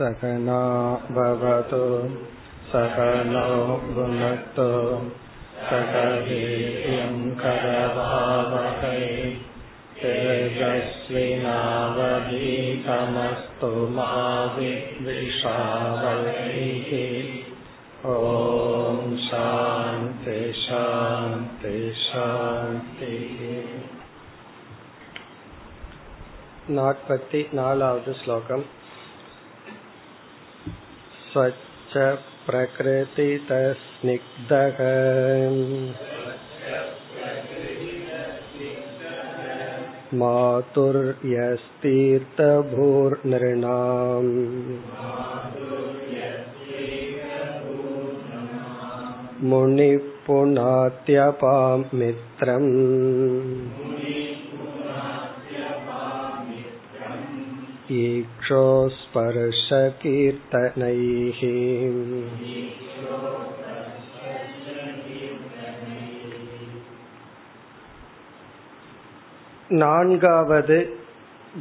सकना भवतु सकनो भुनक्तु सकवीर्यं करवावहै तेजस्विनावधीतमस्तु मा विद्विषावहैः ॐ शान्ति शान्ति शान्तिः नाट्पति नालावद् श्लोकम् स्वच्छ प्रकृतितस्निग्धः मातुर्यस्तीर्थभूर्नृणाम् मुनिपुनात्यपां मित्रम् ईक्षोस्पर्शकीर्तनैः நான்காவது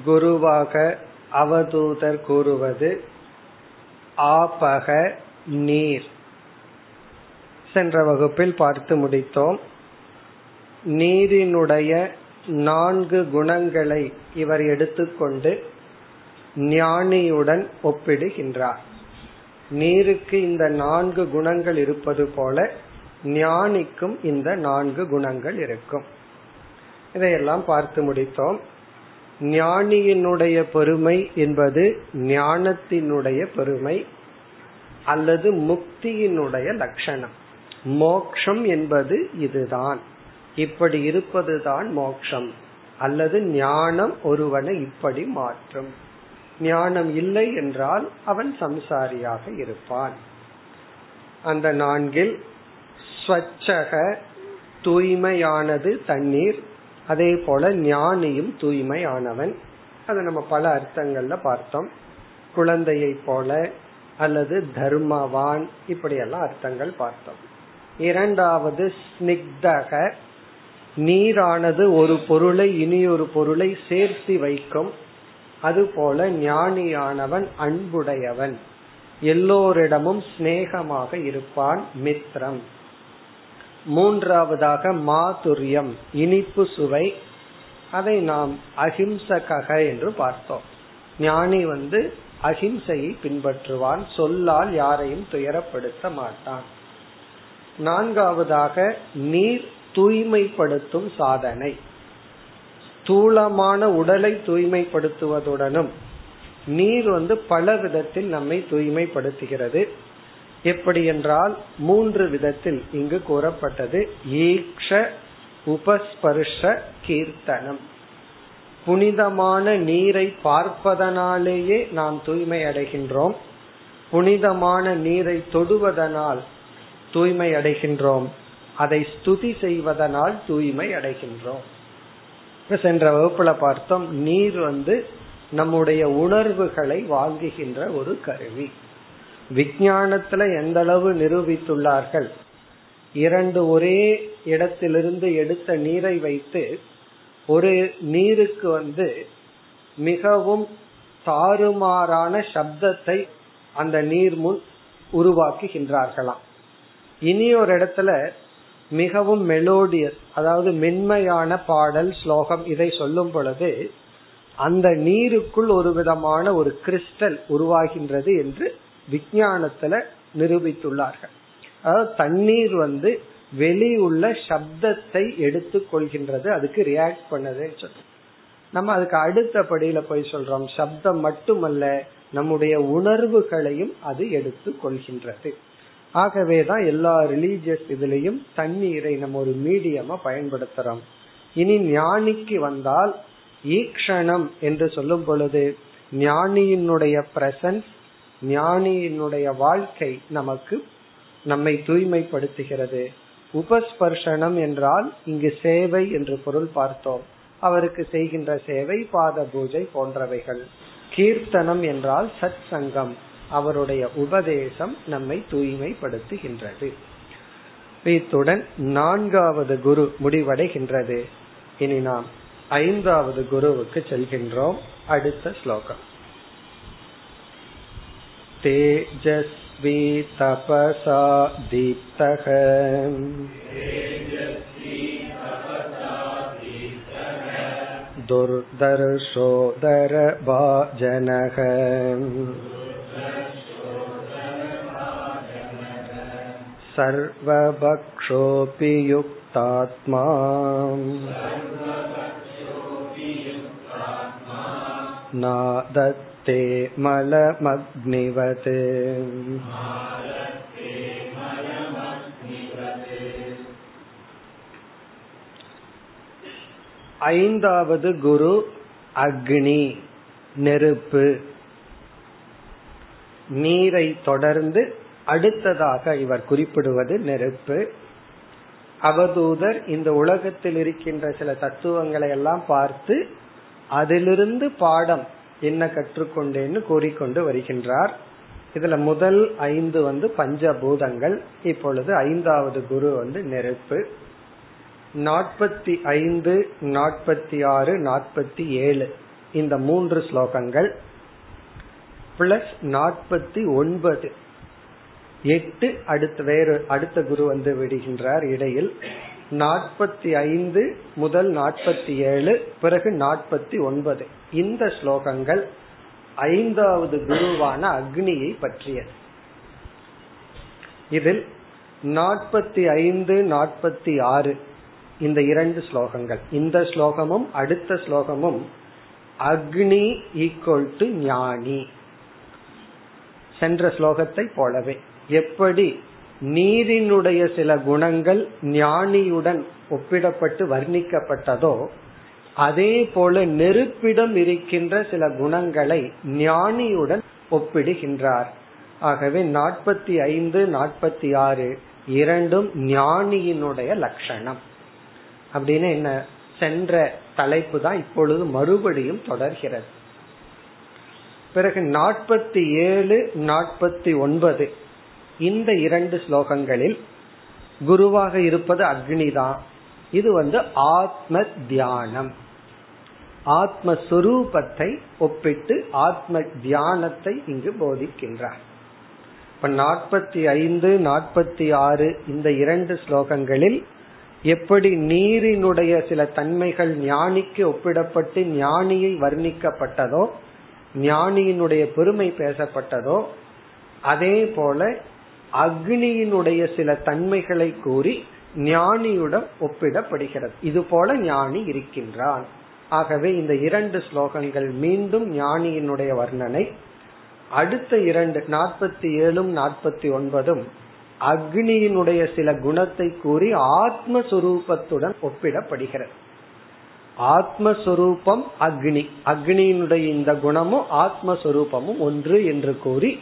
குருவாக அவதூதர் கூறுவது ஆபக நீர் சென்ற வகுப்பில் பார்த்து முடித்தோம் நீரினுடைய நான்கு குணங்களை இவர் எடுத்துக்கொண்டு ஞானியுடன் ஒப்பிடுகின்றார். நீருக்கு இந்த நான்கு குணங்கள் இருப்பது போல ஞானிக்கும் இந்த நான்கு குணங்கள் இருக்கும். இதையெல்லாம் பார்த்து முடித்தோம். ஞானியினுடைய பெருமை என்பது ஞானத்தினுடைய பெருமை அல்லது முக்தியினுடைய லட்சணம். மோக்ஷம் என்பது இதுதான். இப்படி இருப்பதுதான் மோக்ஷம். அல்லது ஞானம் ஒருவனை இப்படி மாற்றும். ஞானம் இல்லை என்றால் அவன் சம்சாரியாக இருப்பான். அந்த நான்கில் ஸ்வச்சக தூய்மையானது தண்ணீர் அதே போல ஞானியும் தூய்மையானவன். அதை நம்ம பல அர்த்தங்கள்ல பார்த்தோம். குழந்தையை போல அல்லது தர்மவான் இப்படியெல்லாம் அர்த்தங்கள் பார்த்தோம். இரண்டாவது ஸ்னிக்தக நீரானது ஒரு பொருளை இனியொரு பொருளை சேர்த்து வைக்கும் அதுபோல ஞானியானவன் அன்புடையவன். எல்லோரிடமும் சிநேகமாக இருப்பான் மித்ரம். மூன்றாவதாக மாதுரியம் இனிப்பு சுவை. அதை நாம் அஹிம்சக என்று பார்த்தோம். ஞானி வந்து அஹிம்சையை பின்பற்றுவான் சொல்லால் யாரையும் துயரப்படுத்த மாட்டான். நான்காவதாக நீர் தூய்மைப்படுத்தும் சாதனை. ஸ்தூலமான உடலை தூய்மைப்படுத்துவதுடனும் நீர் வந்து பல விதத்தில் நம்மை தூய்மைப்படுத்துகிறது. எப்படி என்றால் மூன்று விதத்தில் இங்கு கூறப்பட்டது. ஈக்ஷ உபஸ்பர்ஷ கீர்த்தனம். புனிதமான நீரை பார்ப்பதனாலேயே நாம் தூய்மை அடைகின்றோம். புனிதமான நீரை தொடுவதனால் தூய்மை அடைகின்றோம். அதை ஸ்துதி செய்வதனால் தூய்மை அடைகின்றோம். சென்ற வகுப்புல பார்த்தோம் நீர் வந்து நம்முடைய உணர்வுகளை வாங்குகின்ற ஒரு கருவி. விஞ்ஞானத்துல எந்த அளவு நிரூபித்துள்ளார்கள்? இரண்டு ஒரே இடத்திலிருந்து எடுத்த நீரை வைத்து ஒரு நீருக்கு வந்து மிகவும் தாறுமாறான சப்தத்தை அந்த நீர் முன் உருவாக்குகின்றார்களாம். இனி ஒரு இடத்துல மிகவும் மெலோடியஸ் அதாவது மென்மையான பாடல் ஸ்லோகம் இதை சொல்லும் பொழுது அந்த நீருக்குள் ஒரு விதமான ஒரு கிறிஸ்டல் உருவாகின்றது என்று விஞ்ஞானத்துல நிரூபித்துள்ளார்கள். அதாவது தண்ணீர் வந்து வெளி உள்ள சப்தத்தை எடுத்துக் கொள்கின்றது அதுக்கு ரியாக்ட் பண்ணதுன்னு சொல்றோம். நம்ம அதுக்கு அடுத்த படியில போய் சொல்றோம். சப்தம் மட்டுமல்ல நம்முடைய உணர்வுகளையும் அது எடுத்துக் கொள்கின்றது. ஆகவேதான் எல்லா ரிலீஜியஸ் இதுலயும் தண்ணீரை நம்ம ஒரு மீடியமா பயன்படுத்துறோம். இனி ஞானிக்கு வந்தால் ஈக்ஷணம் என்று சொல்லும் பொழுது ஞானியினுடைய பிரசன்ஸ் ஞானியினுடைய வாழ்க்கை நமக்கு நம்மை தூய்மைப்படுத்துகிறது. உபஸ்பர்ஷனம் என்றால் இங்கு சேவை என்று பொருள் பார்த்தோம். அவருக்கு செய்கின்ற சேவை பாத பூஜை போன்றவைகள். கீர்த்தனம் என்றால் சத் சங்கம் அவருடைய உபதேசம் நம்மை தூய்மைப்படுத்துகின்றது இத்துடன் நான்காவது குரு முடிவடைகின்றது இனி நாம் ஐந்தாவது குருவுக்கு செல்கின்றோம் அடுத்த ஸ்லோகம் तेजस्वी तपसा दीप्तः दुर्दर्शोदरभाजनः सर्वभक्षोऽपि युक्तात्मा नादत्ते मलमग्निवत् ஐந்தாவது குரு அக்னி நெருப்பு நீரை தொடர்ந்து அடுத்ததாக இவர் குறிப்பிடுவது நெருப்பு. அவதூதர் இந்த உலகத்தில் இருக்கின்ற சில தத்துவங்களை எல்லாம் பார்த்து அதிலிருந்து பாடம் என்ன கற்றுக்கொண்டேன்னு கூறிக்கொண்டு வருகின்றார். இதுல முதல் ஐந்து வந்து பஞ்சபூதங்கள் இப்பொழுது ஐந்தாவது குரு வந்து நெருப்பு. நாற்பத்தி ஐந்து நாற்பத்தி ஆறு நாற்பத்தி ஏழு இந்த மூன்று ஸ்லோகங்கள். பிளஸ் நாற்பத்தி ஒன்பது எட்டு அடுத்த வேறு அடுத்த குரு வந்து விடுகின்றார் இடையில். நாற்பத்தி ஐந்து முதல் நாற்பத்தி ஏழு பிறகு நாற்பத்தி ஒன்பது இந்த ஸ்லோகங்கள் ஐந்தாவது குருவான அக்னியை பற்றியது. இதில் நாற்பத்தி ஐந்து நாற்பத்தி ஆறு இந்த இரண்டு ஸ்லோகங்கள். இந்த ஸ்லோகமும் அடுத்த ஸ்லோகமும் அக்னி ஈக்குவல் டு ஞானி. சென்ற ஸ்லோகத்தை போலவே. எப்படி நீரினுடைய சில குணங்கள் ஞானியுடன் ஒப்பிடப்பட்டு வர்ணிக்கப்பட்டதோ அதே போல நெருப்பிடம் இருக்கின்ற சில குணங்களை ஞானியுடன் ஒப்பிடுகின்றார். ஆகவே நாற்பத்தி ஐந்து நாற்பத்தி ஆறு இரண்டும் ஞானியினுடைய லட்சணம். அப்படின்னு என்ன சென்ற தலைப்பு தான் இப்பொழுது மறுபடியும் தொடர்கிறது. பிறகு நாற்பத்தி ஏழு நாற்பத்தி ஒன்பது இந்த இரண்டு ஸ்லோகங்களில் குருவாக இருப்பது அக்னி தான். இது வந்து ஆத்ம தியானம். ஆத்மஸ்வரூபத்தை ஒப்பிட்டு ஆத்ம தியானத்தை இங்கு போதிக்கின்றார். இப்ப நாற்பத்தி ஐந்து நாற்பத்தி ஆறு இந்த இரண்டு ஸ்லோகங்களில் எப்படி நீரினுடைய சில தன்மைகள் ஞானிக்கு ஒப்பிடப்பட்டு ஞானியை வர்ணிக்கப்பட்டதோ ஞானியினுடைய பெருமை பேசப்பட்டதோ அதே போல அக்னியினுடைய சில தன்மைகளை கூறி ஞானியுடன் ஒப்பிடப்படுகிறது. இது போல ஞானி இருக்கின்றான். ஆகவே இந்த இரண்டு ஸ்லோகங்கள் மீண்டும் ஞானியினுடைய வர்ணனை. அடுத்த இரண்டு நாற்பத்தி ஏழும் நாற்பத்தி ஒன்பதும் அக்னியினுடைய சில குணத்தை கூறி ஆத்மஸ்வரூபத்துடன் ஒப்பிடப்படுகிறது. ஆத்மஸ்வரூபம் அக்னி. அக்னியினுடைய இந்த குணமும் ஆத்மஸ்வரூபமும் ஒன்று என்று கூறி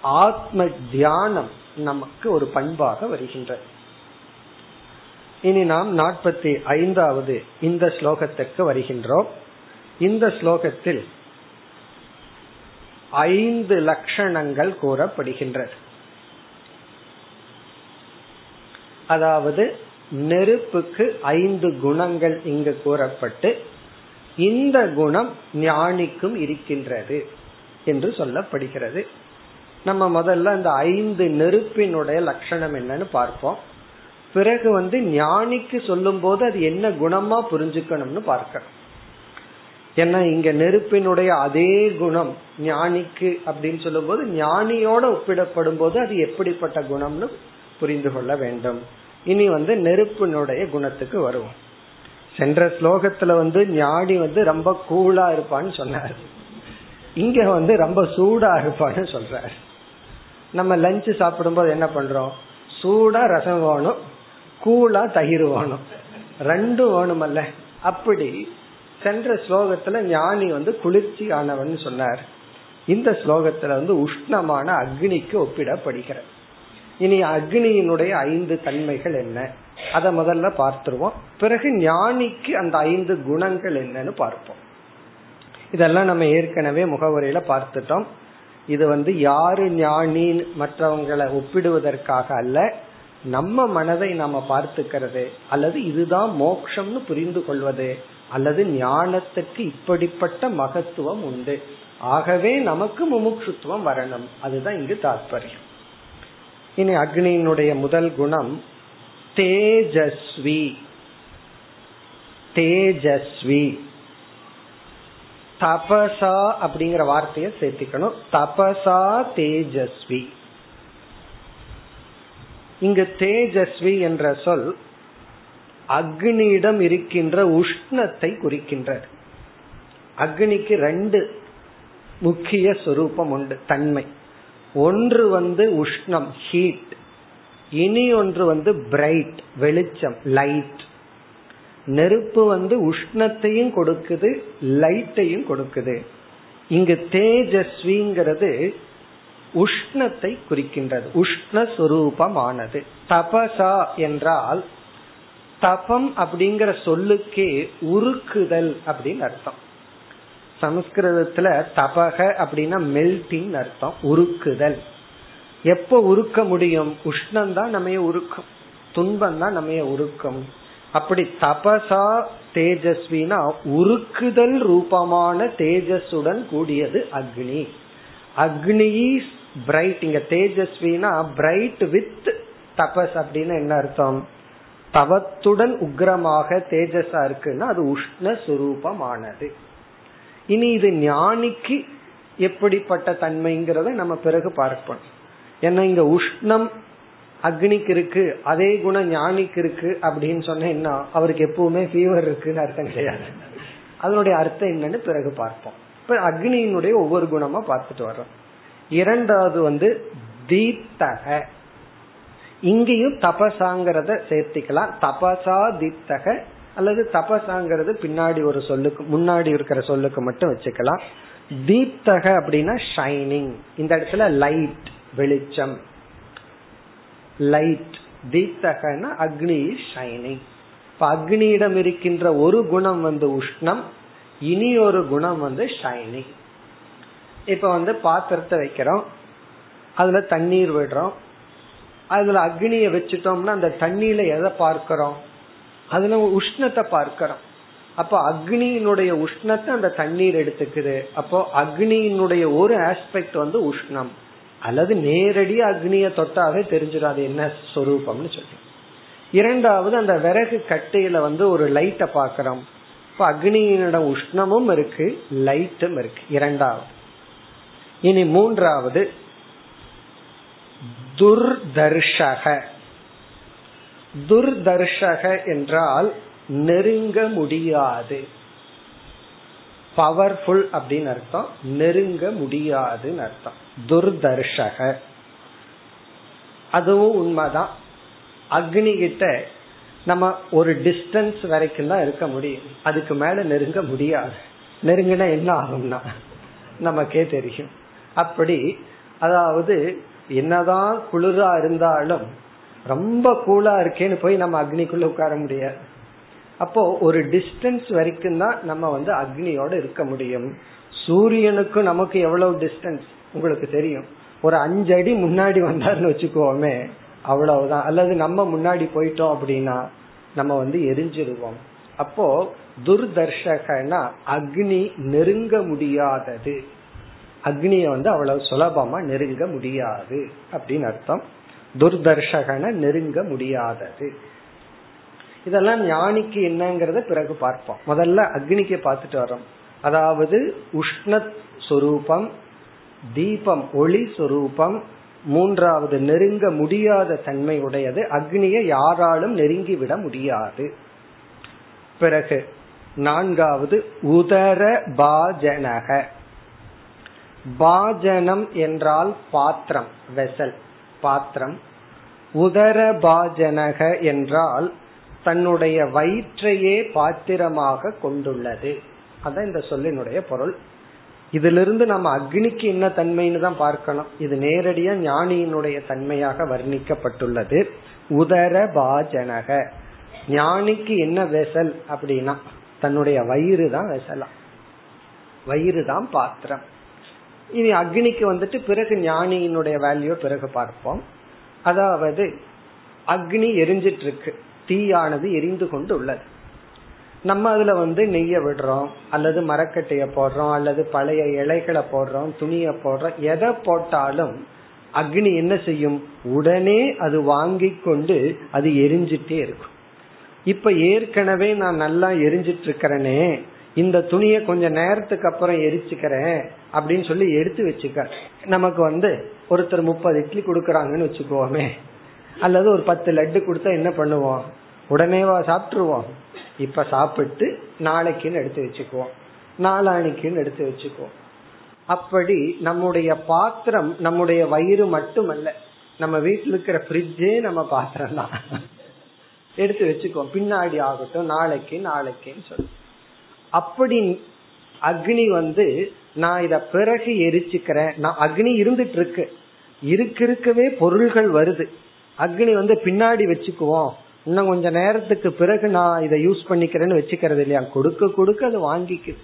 ஆத்ம தியானம் நமக்கு ஒரு பண்பாக வருகின்றது இனி நாம் நாற்பத்தி ஐந்தாவது இந்த ஸ்லோகத்திற்கு வருகின்றோம். இந்த ஸ்லோகத்தில் ஐந்து லட்சணங்கள் கூறப்படுகின்றது அதாவது நெருப்புக்கு ஐந்து குணங்கள் இங்கு கூறப்பட்டு இந்த குணம் ஞானிக்கும் இருக்கின்றது என்று சொல்லப்படுகிறது. நம்ம முதல்ல இந்த ஐந்து நெருப்பினுடைய லட்சணம் என்னன்னு பார்ப்போம். பிறகு வந்து ஞானிக்கு சொல்லும் போது அது என்ன குணமா புரிஞ்சுக்கணும்னு பார்க்கணும். ஏன்னா இங்க நெருப்பினுடைய அதே குணம் ஞானிக்கு அப்படின்னு சொல்லும் போது ஞானியோட ஒப்பிடப்படும் போது அது எப்படிப்பட்ட குணம்னு புரிந்து கொள்ள வேண்டும். இனி வந்து நெருப்பினுடைய குணத்துக்கு வருவோம். சென்ற ஸ்லோகத்துல வந்து ஞானி வந்து ரொம்ப கூலா இருப்பான்னு சொன்னார். இங்க வந்து ரொம்ப சூடா இருப்பான்னு சொல்றாரு. நம்ம லஞ்ச் சாப்பிடும்போது என்ன பண்றோம்? சூடா ரசம் வேணும் கூலா தயிர் வேணும். ரெண்டும் வேணுமல்ல. அப்படி சென்ற ஸ்லோகத்துல ஞானி வந்து குளிர்ச்சி ஆனவன் சொன்னார். இந்த ஸ்லோகத்துல வந்து உஷ்ணமான அக்னிக்கு ஒப்பிடப்படுகிற இனி அக்னியினுடைய ஐந்து தன்மைகள் என்ன? அதை முதல்ல பார்த்துருவோம். பிறகு ஞானிக்கு அந்த ஐந்து குணங்கள் என்னன்னு பார்ப்போம். இதெல்லாம் நம்ம ஏற்கனவே முகவரியில பார்த்துட்டோம். இது வந்து யாரு ஞானி மற்றவங்களை ஒப்பிடுவதற்காக அல்ல நம்ம மனதை நாம பார்த்துக்கிறது அல்லது இதுதான் மோக்ஷம்னு புரிந்து கொள்வது அல்லது ஞானத்துக்கு இப்படிப்பட்ட மகத்துவம் உண்டு. ஆகவே நமக்கு முமுட்சுத்துவம் வரணும். அதுதான் இங்கு தாற்பயம் இனி அக்னியினுடைய முதல் குணம் தேஜஸ்வி. தேஜஸ்வி. தபசா அப்படிங்கிற வார்த்தையை சேர்த்திக்கணும். தபசா தேஜஸ்வி. இங்கு தேஜஸ்வி என்ற சொல் அக்னியிடம் இருக்கின்ற உஷ்ணத்தை குறிக்கின்றது. அக்னிக்கு ரெண்டு முக்கிய சொரூபம் உண்டு தன்மை. ஒன்று வந்து உஷ்ணம் ஹீட் இனி ஒன்று வந்து பிரைட் வெளிச்சம் லைட் நெருப்பு வந்து உஷ்ணத்தையும் கொடுக்குது லைட்டையும் கொடுக்குது. இங்கு தேஜஸ்விங்கிறது உஷ்ணத்தை குறிக்கின்றது. உஷ்ணஸ்வரூபமானது தபசா என்றால் தபம் அப்படிங்கிற சொல்லுக்கே உருக்குதல் அப்படின்னு அர்த்தம். சமஸ்கிருதத்துல தபக அப்படின்னா மெல்டிங் அர்த்தம். உருக்குதல். எப்போ உருக்க முடியும்? உஷ்ணம் தான் நம்ம உருக்கும். துன்பம் தான் நம்ம உருக்கும். அப்படி தபசா தேஜஸ்வினா உருக்குதல் ரூபமான தேஜஸுடன் கூடியது அக்னி. அக்னி பிரைட் இங்க தேஜஸ்வினா பிரைட் வித் தபஸ் அப்படின்னு என்ன அர்த்தம்? தவத்துடன் உக்ரமாக தேஜஸா இருக்குன்னா அது உஷ்ண சுரூபமானது. இனி இது ஞானிக்கு எப்படிப்பட்ட தன்மைங்கிறத நம்ம பிறகு பார்ப்போம். ஏன்னா இங்க உஷ்ணம் அக்னிக்கு இருக்கு அதே குணம் ஞானிக்கு இருக்கு அப்படின்னு சொன்னேன்னா என்ன அவருக்கு எப்பவுமே ஃபீவர் இருக்குன்னு அர்த்தம் கிடையாது. அதனுடைய அர்த்தம் என்னன்னு பிறகு பார்ப்போம். இப்ப அக்னியினுடைய ஒவ்வொரு குணமா பார்த்துட்டு வர்றோம். இரண்டாவது வந்து தீத்தக இங்கேயும் தபசாங்கிறத சேர்த்திக்கலாம். தபசா தீத்தக அல்லது தபசாங்கிறது பின்னாடி ஒரு சொல்லுக்கு முன்னாடி இருக்கிற சொல்லுக்கு மட்டும் வச்சுக்கலாம். தீப்தக அப்படின்னா ஷைனிங் இந்த இடத்துல லைட் வெளிச்சம். லைட் தீப்தகன்னா அக்னி ஷைனிங் இப்ப அக்னியிடம் இருக்கின்ற ஒரு குணம் வந்து உஷ்ணம் இனி ஒரு குணம் வந்து ஷைனிங் இப்ப வந்து பாத்திரத்தை வைக்கிறோம். அதுல தண்ணீர் விடுறோம். அதுல அக்னிய வச்சுட்டோம்னா அந்த தண்ணியில எதை பார்க்கிறோம்? அதுல உஷ்ணத்தை பார்க்கிறோம். அப்போ அக்னியினுடைய உஷ்ணத்தை அந்த தண்ணீர் எடுத்துக்குது. அப்போ அக்னியினுடைய ஒரு ஆஸ்பெக்ட் வந்து உஷ்ணம். அல்லது நேரடி அக்னிய தொட்டாவே தெரிஞ்சிடும். அது என்ன சொரூபம்னு சொல்லி. இரண்டாவது அந்த விறகு கட்டையில வந்து ஒரு லைட்டை பாக்கிறோம் இப்ப அக்னியினிடம் உஷ்ணமும் இருக்கு லைட்டும் இருக்கு. இரண்டாவது. இனி மூன்றாவது. துர்தர்ஷக. துர்தர்ஷக என்றால் நெருங்க முடியாது. பவர்ஃபுல் அப்படின்னு அர்த்தம் நெருங்க முடியாதுன்னு அர்த்தம். துர்தர்ஷக. அதுவும் உண்மைதான். அக்னி கிட்ட நம்ம ஒரு டிஸ்டன்ஸ் வரைக்கும் தான் இருக்க முடியும். அதுக்கு மேல நெருங்க முடியாது. நெருங்கினா என்ன ஆகும்னா நமக்கே தெரியும். அப்படி அதாவது என்னதான் குளிரா இருந்தாலும் ரொம்ப கூலா இருக்கேன்னு போய் நம்ம அக்னிக்குள்ள உட்கார முடியாது. அப்போ ஒரு டிஸ்டன்ஸ் வரைக்கும் தான் நம்ம வந்து அக்னியோட இருக்க முடியும். சூரியனுக்கும் நமக்கு எவ்வளவு டிஸ்டன்ஸ் உங்களுக்கு தெரியும். ஒரு அஞ்சு அடி முன்னாடி வந்தாருன்னு வச்சுக்கோமே அவ்வளவுதான். அல்லது நம்ம முன்னாடி போயிட்டோம் அப்படின்னா நம்ம வந்து எரிஞ்சிருவோம். அப்போ துர்தர்ஷகனா அக்னி நெருங்க முடியாதது. அக்னிய வந்து அவ்வளவு சுலபமா நெருங்க முடியாது அப்படின்னு அர்த்தம். துர்தர்ஷகன நெருங்க முடியாதது. இதெல்லாம் ஞானிக்கு என்னங்கறத பிறகு பார்ப்போம். முதல்ல அக்னிக்கு பார்த்துட்டு வரோம் அதாவது உஷ்ண சொரூபம் தீபம் ஒளி சொரூபம் மூன்றாவது நெருங்க முடியாத தன்மை உடையது. அக்னியை யாராலும் நெருங்கி விட முடியாது. பிறகு நான்காவது உதர பாஜனக. பாஜனம் என்றால் பாத்திரம் வெசல் பாத்திரம். உதர பாஜனக என்றால் தன்னுடைய வயிற்றையே பாத்திரமாக கொண்டுள்ளது. அதான் இந்த சொல்லினுடைய பொருள். இதிலிருந்து நம்ம அக்னிக்கு என்ன தன்மைன்னு தான் பார்க்கணும். இது நேரடியா ஞானியினுடைய தன்மையாக வர்ணிக்கப்பட்டுள்ளது. உதர பாஜனக. ஞானிக்கு என்ன வெசல் அப்படின்னா தன்னுடைய வயிறு தான் வெசலாம். வயிறு தான் பாத்திரம். இனி அக்னிக்கு வந்துட்டு பிறகு ஞானியினுடைய வேல்யூ பிறகு பார்ப்போம். அதாவது அக்னி எரிஞ்சிட்டு இருக்கு தீயானது எரிந்து கொண்டு உள்ளது நம்ம அதுல வந்து நெய்ய விடுறோம் அல்லது மரக்கட்டைய போடுறோம் அல்லது பழைய இலைகளை போடுறோம் துணியை போடுறோம் எதை போட்டாலும் அக்னி என்ன செய்யும்? உடனே அது வாங்கி கொண்டு அது எரிஞ்சிட்டே இருக்கும். இப்ப ஏற்கனவே நான் நல்லா எரிஞ்சிட்டு இருக்கிறேனே இந்த துணியை கொஞ்ச நேரத்துக்கு அப்புறம் எரிச்சுக்கிறேன் அப்படின்னு சொல்லி எடுத்து வச்சுக்க. நமக்கு வந்து ஒருத்தர் முப்பது இட்லி கொடுக்கறாங்கன்னு வச்சுக்கோமே. அல்லது ஒரு பத்து லட்டு கொடுத்தா என்ன பண்ணுவோம்? உடனேவா சாப்பிட்டுருவோம். இப்ப சாப்பிட்டு நாளைக்குன்னு எடுத்து வச்சுக்குவோம். நாளானிக்குன்னு எடுத்து வச்சுக்குவோம். அப்படி நம்முடைய பாத்திரம் நம்முடைய வயிறு மட்டுமல்ல நம்ம வீட்டில் இருக்கிற ஃப்ரிட்ஜே நம்ம பாத்திரம் தான். எடுத்து வச்சுக்குவோம். பின்னாடி ஆகட்டும் நாளைக்கு நாளைக்குன்னு சொல்லி. அப்படி அக்னி வந்து நான் இத பிறகு எரிச்சுக்கிறேன். நான் அக்னி இருந்துட்டு இருக்கு. இருக்க இருக்கவே பொருள்கள் வருது. அக்னி வந்து பின்னாடி வச்சுக்குவோம். இன்னும் கொஞ்ச நேரத்துக்கு பிறகு நான் இதை யூஸ் பண்ணிக்கிறேன்னு வச்சுக்கிறது இல்லையா? கொடுக்க கொடுக்க அது வாங்கிக்குது.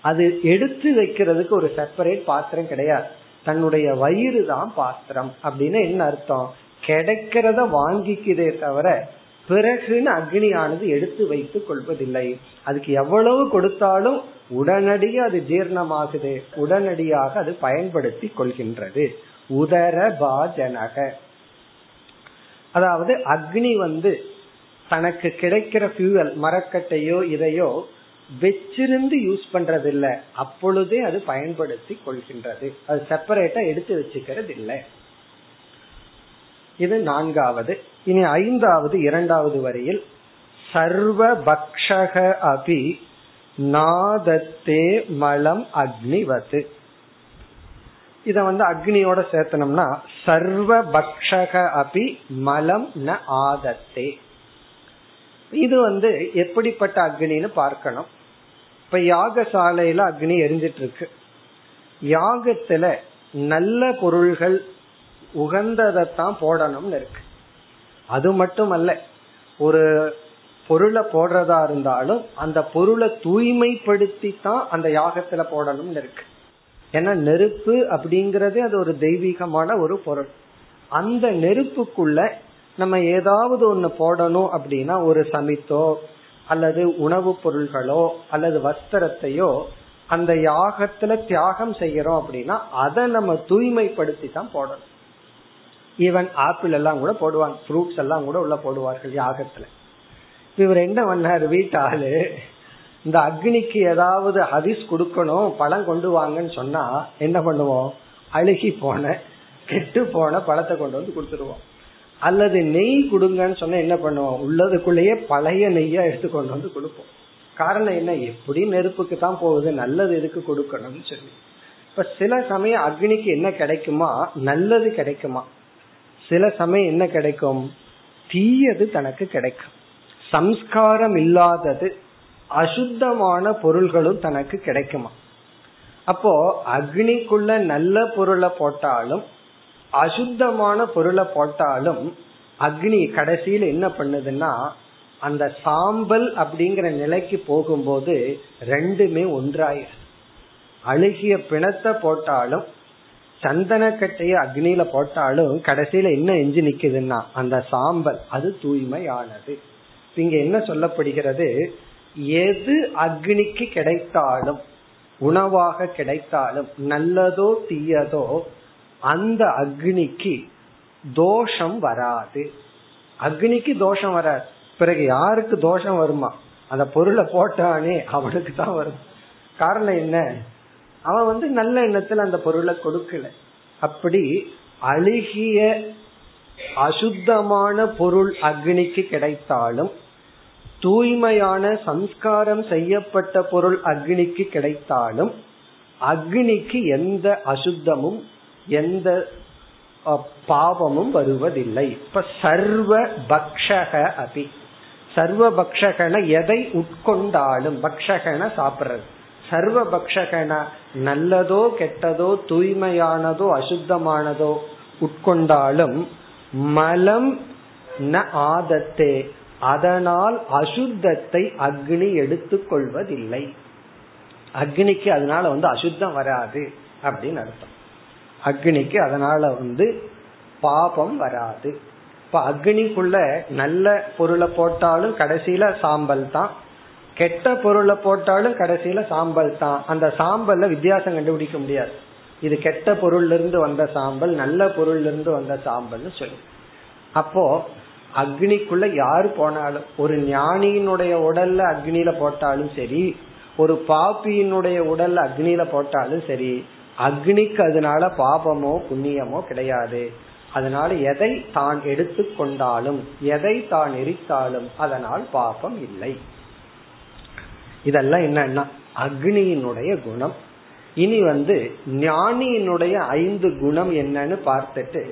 அது எடுத்து வைக்கிறதுக்கு ஒரு செப்பரேட் பாத்திரம் கிடையாது. தன்னுடைய வயிறு தான் பாத்திரம் அப்படின்னு என்ன அர்த்தம்? கிடைக்கிறத வாங்கிக்குதே தவிர பிறகுன்னு அக்னியானது எடுத்து வைத்துக் கொள்வதில்லை. அதுக்கு எவ்வளவு கொடுத்தாலும் உடனடியாக அது ஜீர்ணமாகுது. உடனடியாக அது பயன்படுத்தி கொள்கின்றது. உதர பாஜனக. அதாவது அக்னி வந்து தனக்கு கிடைக்கிற ஃபியூவல் மரக்கட்டையோ இதையோ வச்சிருந்து யூஸ் பண்றது இல்ல அப்பொழுதே அது பயன்படுத்தி கொள்கின்றது. அது செப்பரேட்டா எடுத்து வச்சுக்கிறது இல்லை இது நான்காவது. இனி ஐந்தாவது இரண்டாவது வரியில் சர்வ பக்ஷக அபி நாதத்தே மலம் அக்னிவத்து இத வந்து அக்னியோட சேர்த்தனம்னா சர்வ பக்ஷக அபி மலம் ந ஆதத்தே. இது வந்து எப்படிப்பட்ட அக்னின்னு பார்க்கணும். இப்ப யாகசாலையில அக்னி எரிஞ்சிட்டு இருக்கு யாகத்துல நல்ல பொருள்கள் உகந்ததைத்தான் போடணும்னு இருக்கு. அது மட்டுமல்ல ஒரு பொருளை போடுறதா இருந்தாலும் அந்த பொருளை தூய்மைப்படுத்தி தான் அந்த யாகத்துல போடணும்னு இருக்கு. ஏன்னா நெருப்பு அப்படிங்கறது அது ஒரு தெய்வீகமான ஒரு பொருள். அந்த நெருப்புக்குள்ள நம்ம ஏதாவது ஒண்ணு போடணும் அப்படின்னா ஒரு சமித்தோ அல்லது உணவுப் பொருள்களோ அல்லது வஸ்திரத்தையோ அந்த யாகத்துல தியாகம் செய்யறோம் அப்படின்னா அதை நம்ம தூய்மைப்படுத்தி தான் போடணும். ஈவன் ஆப்பிள் எல்லாம் கூட போடுவாங்க ஃப்ரூட்ஸ் எல்லாம் கூட உள்ள போடுவார்கள் யாகத்துல. இவர் என்ன பண்ணாரு வீட்டாளு இந்த அக்னிக்கு ஏதாவது ஹரிஸ் கொடுக்கணும் பழம் கொண்டு வாங்கன்னு சொன்னா என்ன பண்ணுவோம்? அழுகி போன கெட்டு போன பழத்தை கொண்டு வந்து கொடுத்துருவோம். அல்லது நெய் கொடுங்கன்னு சொன்னா என்ன பண்ணுவோம்? உள்ளதுக்குள்ளேயே பழைய நெய்யா எடுத்து கொண்டு வந்து கொடுப்போம். காரணம் என்ன? எப்படி நெருப்புக்கு தான் போகுது நல்லது எதுக்கு கொடுக்கணும்னு சொல்லி. இப்ப சில சமயம் அக்னிக்கு என்ன கிடைக்குமா? நல்லது கிடைக்குமா? சில சமயம் என்ன கிடைக்கும்? தீயது தனக்கு கிடைக்கும். சம்ஸ்காரம் இல்லாதது அசுத்தமான பொருள்களும் தனக்கு கிடைக்குமா? அப்போ அக்னிக்குள்ள நல்ல பொருளை போட்டாலும் அசுத்தமான பொருளை போட்டாலும் அக்னி கடைசியில என்ன பண்ணுதுன்னா அந்த சாம்பல் அப்படிங்கிற நிலைக்கு போகும்போது ரெண்டுமே ஒன்றாயிரு அழுகிய பிணத்தை போட்டாலும் சந்தனக்கட்டைய அக்னியில போட்டாலும் கடைசியில என்ன எஞ்சி நிக்குதுன்னா அந்த சாம்பல். அது தூய்மையானது. இங்க என்ன சொல்லப்படுகிறது? எது அக்னிக்கு கிடைத்தாலும் உணவாக கிடைத்தாலும் நல்லதோ தீயதோ அந்த அக்னிக்கு தோஷம் வராது. அக்னிக்கு தோஷம் வராது. பிறகு யாருக்கு தோஷம் வருமா? அந்த பொருளை போட்டானே அவனுக்கு தான் வரும். காரணம் என்ன? அவன் வந்து நல்ல எண்ணத்துல அந்த பொருளை கொடுக்கல. அப்படி அழுகிய அசுத்தமான பொருள் அக்னிக்கு கிடைத்தாலும் தூய்மையான சம்ஸ்காரம் செய்யப்பட்ட பொருள் அக்னிக்கு கிடைத்தாலும் அக்னிக்கு எந்த அசுத்தமும் எந்த பாவமும் வருவதில்லை. இப்ப சர்வ பக்ஷக அபி. சர்வ பக்ஷகன எதை உட்கொண்டாலும் பக்ஷகன சாப்பிடுறது. சர்வ பக்ஷகன நல்லதோ கெட்டதோ தூய்மையானதோ அசுத்தமானதோ உட்கொண்டாலும் மலம் ந ஆதத்தே. அதனால் அசுத்தத்தை அக்னி எடுத்துக்கொள்வதில்லை அக்னிக்கு அதனால வந்து அசுத்தம் வராது அப்படின்னு அர்த்தம். அக்னிக்கு அதனால வந்து பாபம் வராது. இப்ப அக்னிக்குள்ள நல்ல பொருளை போட்டாலும் கடைசியில சாம்பல் தான். கெட்ட பொருளை போட்டாலும் கடைசியில சாம்பல் தான். அந்த சாம்பல்ல வித்தியாசம் கண்டுபிடிக்க முடியாது. இது கெட்ட பொருள்ல இருந்து வந்த சாம்பல் நல்ல பொருள்ல இருந்து வந்த சாம்பல்னு சொல்லி அப்போ அக்னிக்குள்ள யாரு போனாலும் ஒரு ஞானியினுடைய உடல்ல அக்னியில போட்டாலும் சரி ஒரு பாப்பியினுடைய உடல்ல அக்னியில போட்டாலும் சரி அக்னிக்கு அதனால பாபமோ புண்ணியமோ கிடையாது. அதனால எதை தான் எடுத்துக்கொண்டாலும் எதை தான் எரித்தாலும் அதனால் பாபம் இல்லை. இதெல்லாம் என்னன்னா அக்னியினுடைய குணம். இனி வந்து ஞானியினுடைய ஐந்து குணம் என்னன்னு பார்த்துட்டு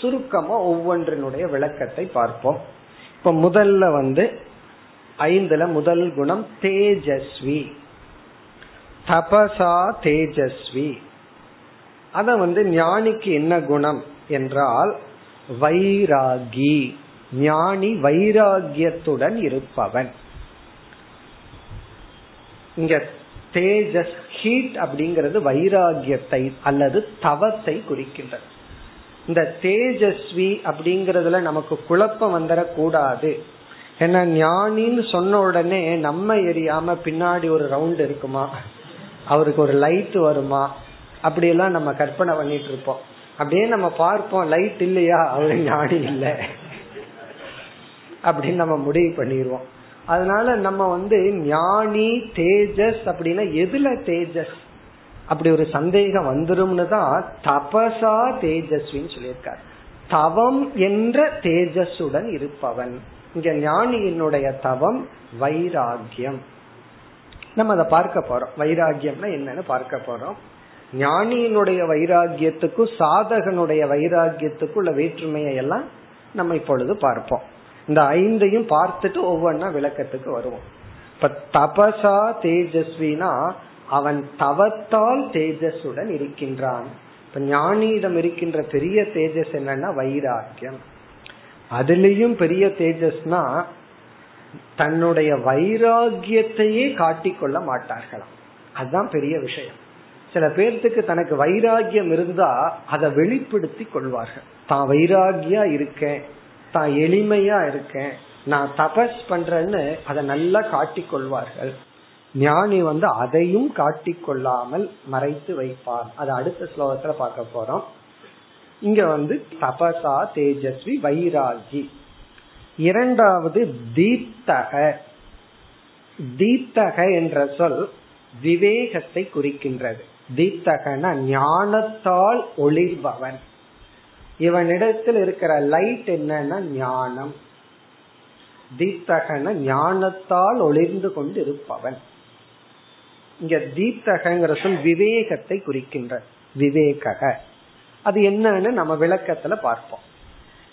சுருக்கமா ஒவ்வொன்றினுடைய விளக்கத்தை பார்ப்போம். இப்ப முதல்ல வந்து ஐந்துல முதல் குணம் தேஜஸ்வி. தபசா தேஜஸ்வி. அத வந்து ஞானிக்கு என்ன குணம் என்றால் வைராகி. ஞானி வைராகியத்துடன் இருப்பவன். இங்க தேஜஸ் ஹீட் அப்படிங்கிறது வைராகியத்தை அல்லது தவத்தை குறிக்கின்றது. இந்த தேஜஸ்வி அப்படிங்கறதுல நமக்கு குழப்பம் வந்துடக்கூடாது. ஏன்னா ஞானின்னு சொன்ன உடனே நம்ம எரியாம பின்னாடி ஒரு ரவுண்ட் இருக்குமா? அவருக்கு ஒரு லைட் வருமா? அப்படி எல்லாம் நம்ம கற்பனை பண்ணிட்டு இருப்போம். அப்படியே நம்ம பார்ப்போம் லைட் இல்லையா? அவரு ஞானி இல்லை. அப்படின்னு நம்ம முடிவு பண்ணிடுவோம். அதனால நம்ம வந்து ஞானி தேஜஸ் அப்படின்னா எதுல தேஜஸ்? அப்படி ஒரு சந்தேகம் வந்துரும்னு தான் தபசா தேஜஸ்வின்னு சொல்லியிருக்கார். தவம் என்ற தேஜஸுடன் இருப்பவன். இங்க ஞானியினுடைய தவம் வைராகியம் நம்ம அதை பார்க்க போறோம். வைராகியம்னா என்னன்னு பார்க்க போறோம். ஞானியினுடைய வைராகியத்துக்கும் சாதகனுடைய வைராகியத்துக்கும் உள்ள வேற்றுமையை எல்லாம் நம்ம இப்பொழுது பார்ப்போம். இந்த ஐந்தையும் பார்த்துட்டு ஒவ்வொன்னா விளக்கத்துக்கு வருவோம். இப்ப தபசா தேஜஸ்வினா அவன் தவத்தால் தேஜஸுடன் இருக்கின்றான். இப்ப ஞானியிடம் இருக்கின்ற பெரிய தேஜஸ் என்னன்னா வைராக்கியம். அதுலயும் பெரிய தேஜஸ்னா தன்னுடைய வைராகியத்தையே காட்டிக்கொள்ள மாட்டார்களாம். அதுதான் பெரிய விஷயம். சில பேர்த்துக்கு தனக்கு வைராகியம் இருந்தா அதை வெளிப்படுத்தி கொள்வார்கள். தான் வைராகியா இருக்கேன் தான் எளிமையா இருக்கேன் நான் தபஸ் பண்றேன்னு அதை நல்லா காட்டிக் கொள்வார்கள். ஞானி வந்து அதையும் காட்டிக்கொள்ளாமல் மறைத்து வைப்பார். அது அடுத்த ஸ்லோகத்துல பார்க்க போறோம். இங்க வந்து தபசா தேஜஸ்வி வைராகி. இரண்டாவது தீப்தக. தீப்தக என்ற சொல் விவேகத்தை குறிக்கின்றது. தீப்தகன ஞானத்தால் ஒளிர்பவன். இவனிடத்தில் இருக்கிற லைட் என்னன்னா ஞானம். தீப்தகன ஞானத்தால் ஒளிர்ந்து கொண்டு இருப்பவன் இங்க தீப்தகங்கிற சொல் விவேகத்தை குறிக்கின்ற. விவேக அது என்னன்னு நம்ம விளக்கத்துல பார்ப்போம்.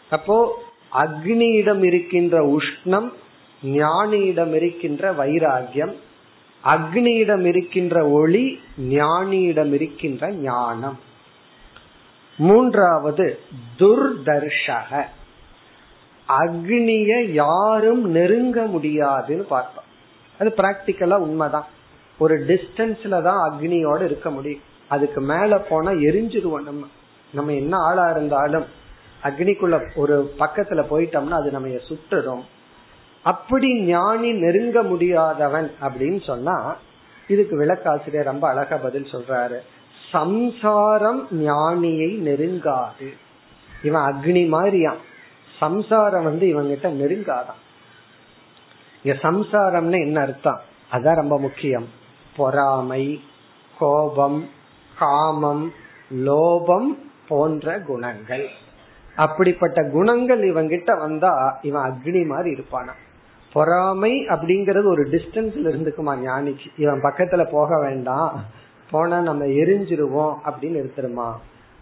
அப்போ அக்னியிடம் இருக்கின்ற உஷ்ணம் ஞானியிடம் இருக்கின்ற வைராகியம் அக்னியிடம் இருக்கின்ற ஒளி ஞானியிடம் இருக்கின்ற ஞானம். மூன்றாவது துர்தர்ஷக. அக்னிய யாரும் நெருங்க முடியாதுன்னு பார்த்தோம் அது பிராக்டிக்கலா உண்மைதான். ஒரு டிஸ்டன்ஸ்ல தான் அக்னியோட இருக்க முடியும். அதுக்கு மேல போனா எரிஞ்சிருவோம் நம்ம. நம்ம என்ன ஆளா இருந்தாலும் அக்னிக்குள்ள ஒரு பக்கத்துல போயிட்டோம்னா அது நம்ம சுட்டுறோம் அப்படி ஞானி நெருங்க முடியாதவன் அப்படின்னு சொன்னா இதுக்கு விளக்காசிரியர் ரொம்ப அழகா பதில் சொல்றாரு. சம்சாரம் ஞானியை நெருங்காது. இவன் அக்னி மாதிரியான் சம்சாரம் வந்து இவங்கிட்ட நெருங்காதான். இங்க சம்சாரம்னு என்ன அர்த்தம்? அதான் ரொம்ப முக்கியம். பொறாமை கோபம் காமம் லோபம் போன்ற குணங்கள். அப்படிப்பட்ட குணங்கள் இவங்கிட்ட வந்தா இவன் அக்னி மாதிரி இருப்பானா பொறாமை அப்படிங்கறது ஒரு டிஸ்டன்ஸ்ல இருந்துக்குமா ஞானிக்கு? இவன் பக்கத்துல போக வேண்டாம். போனா நம்ம எரிஞ்சிருவோம் அப்படின்னு எடுத்துருமா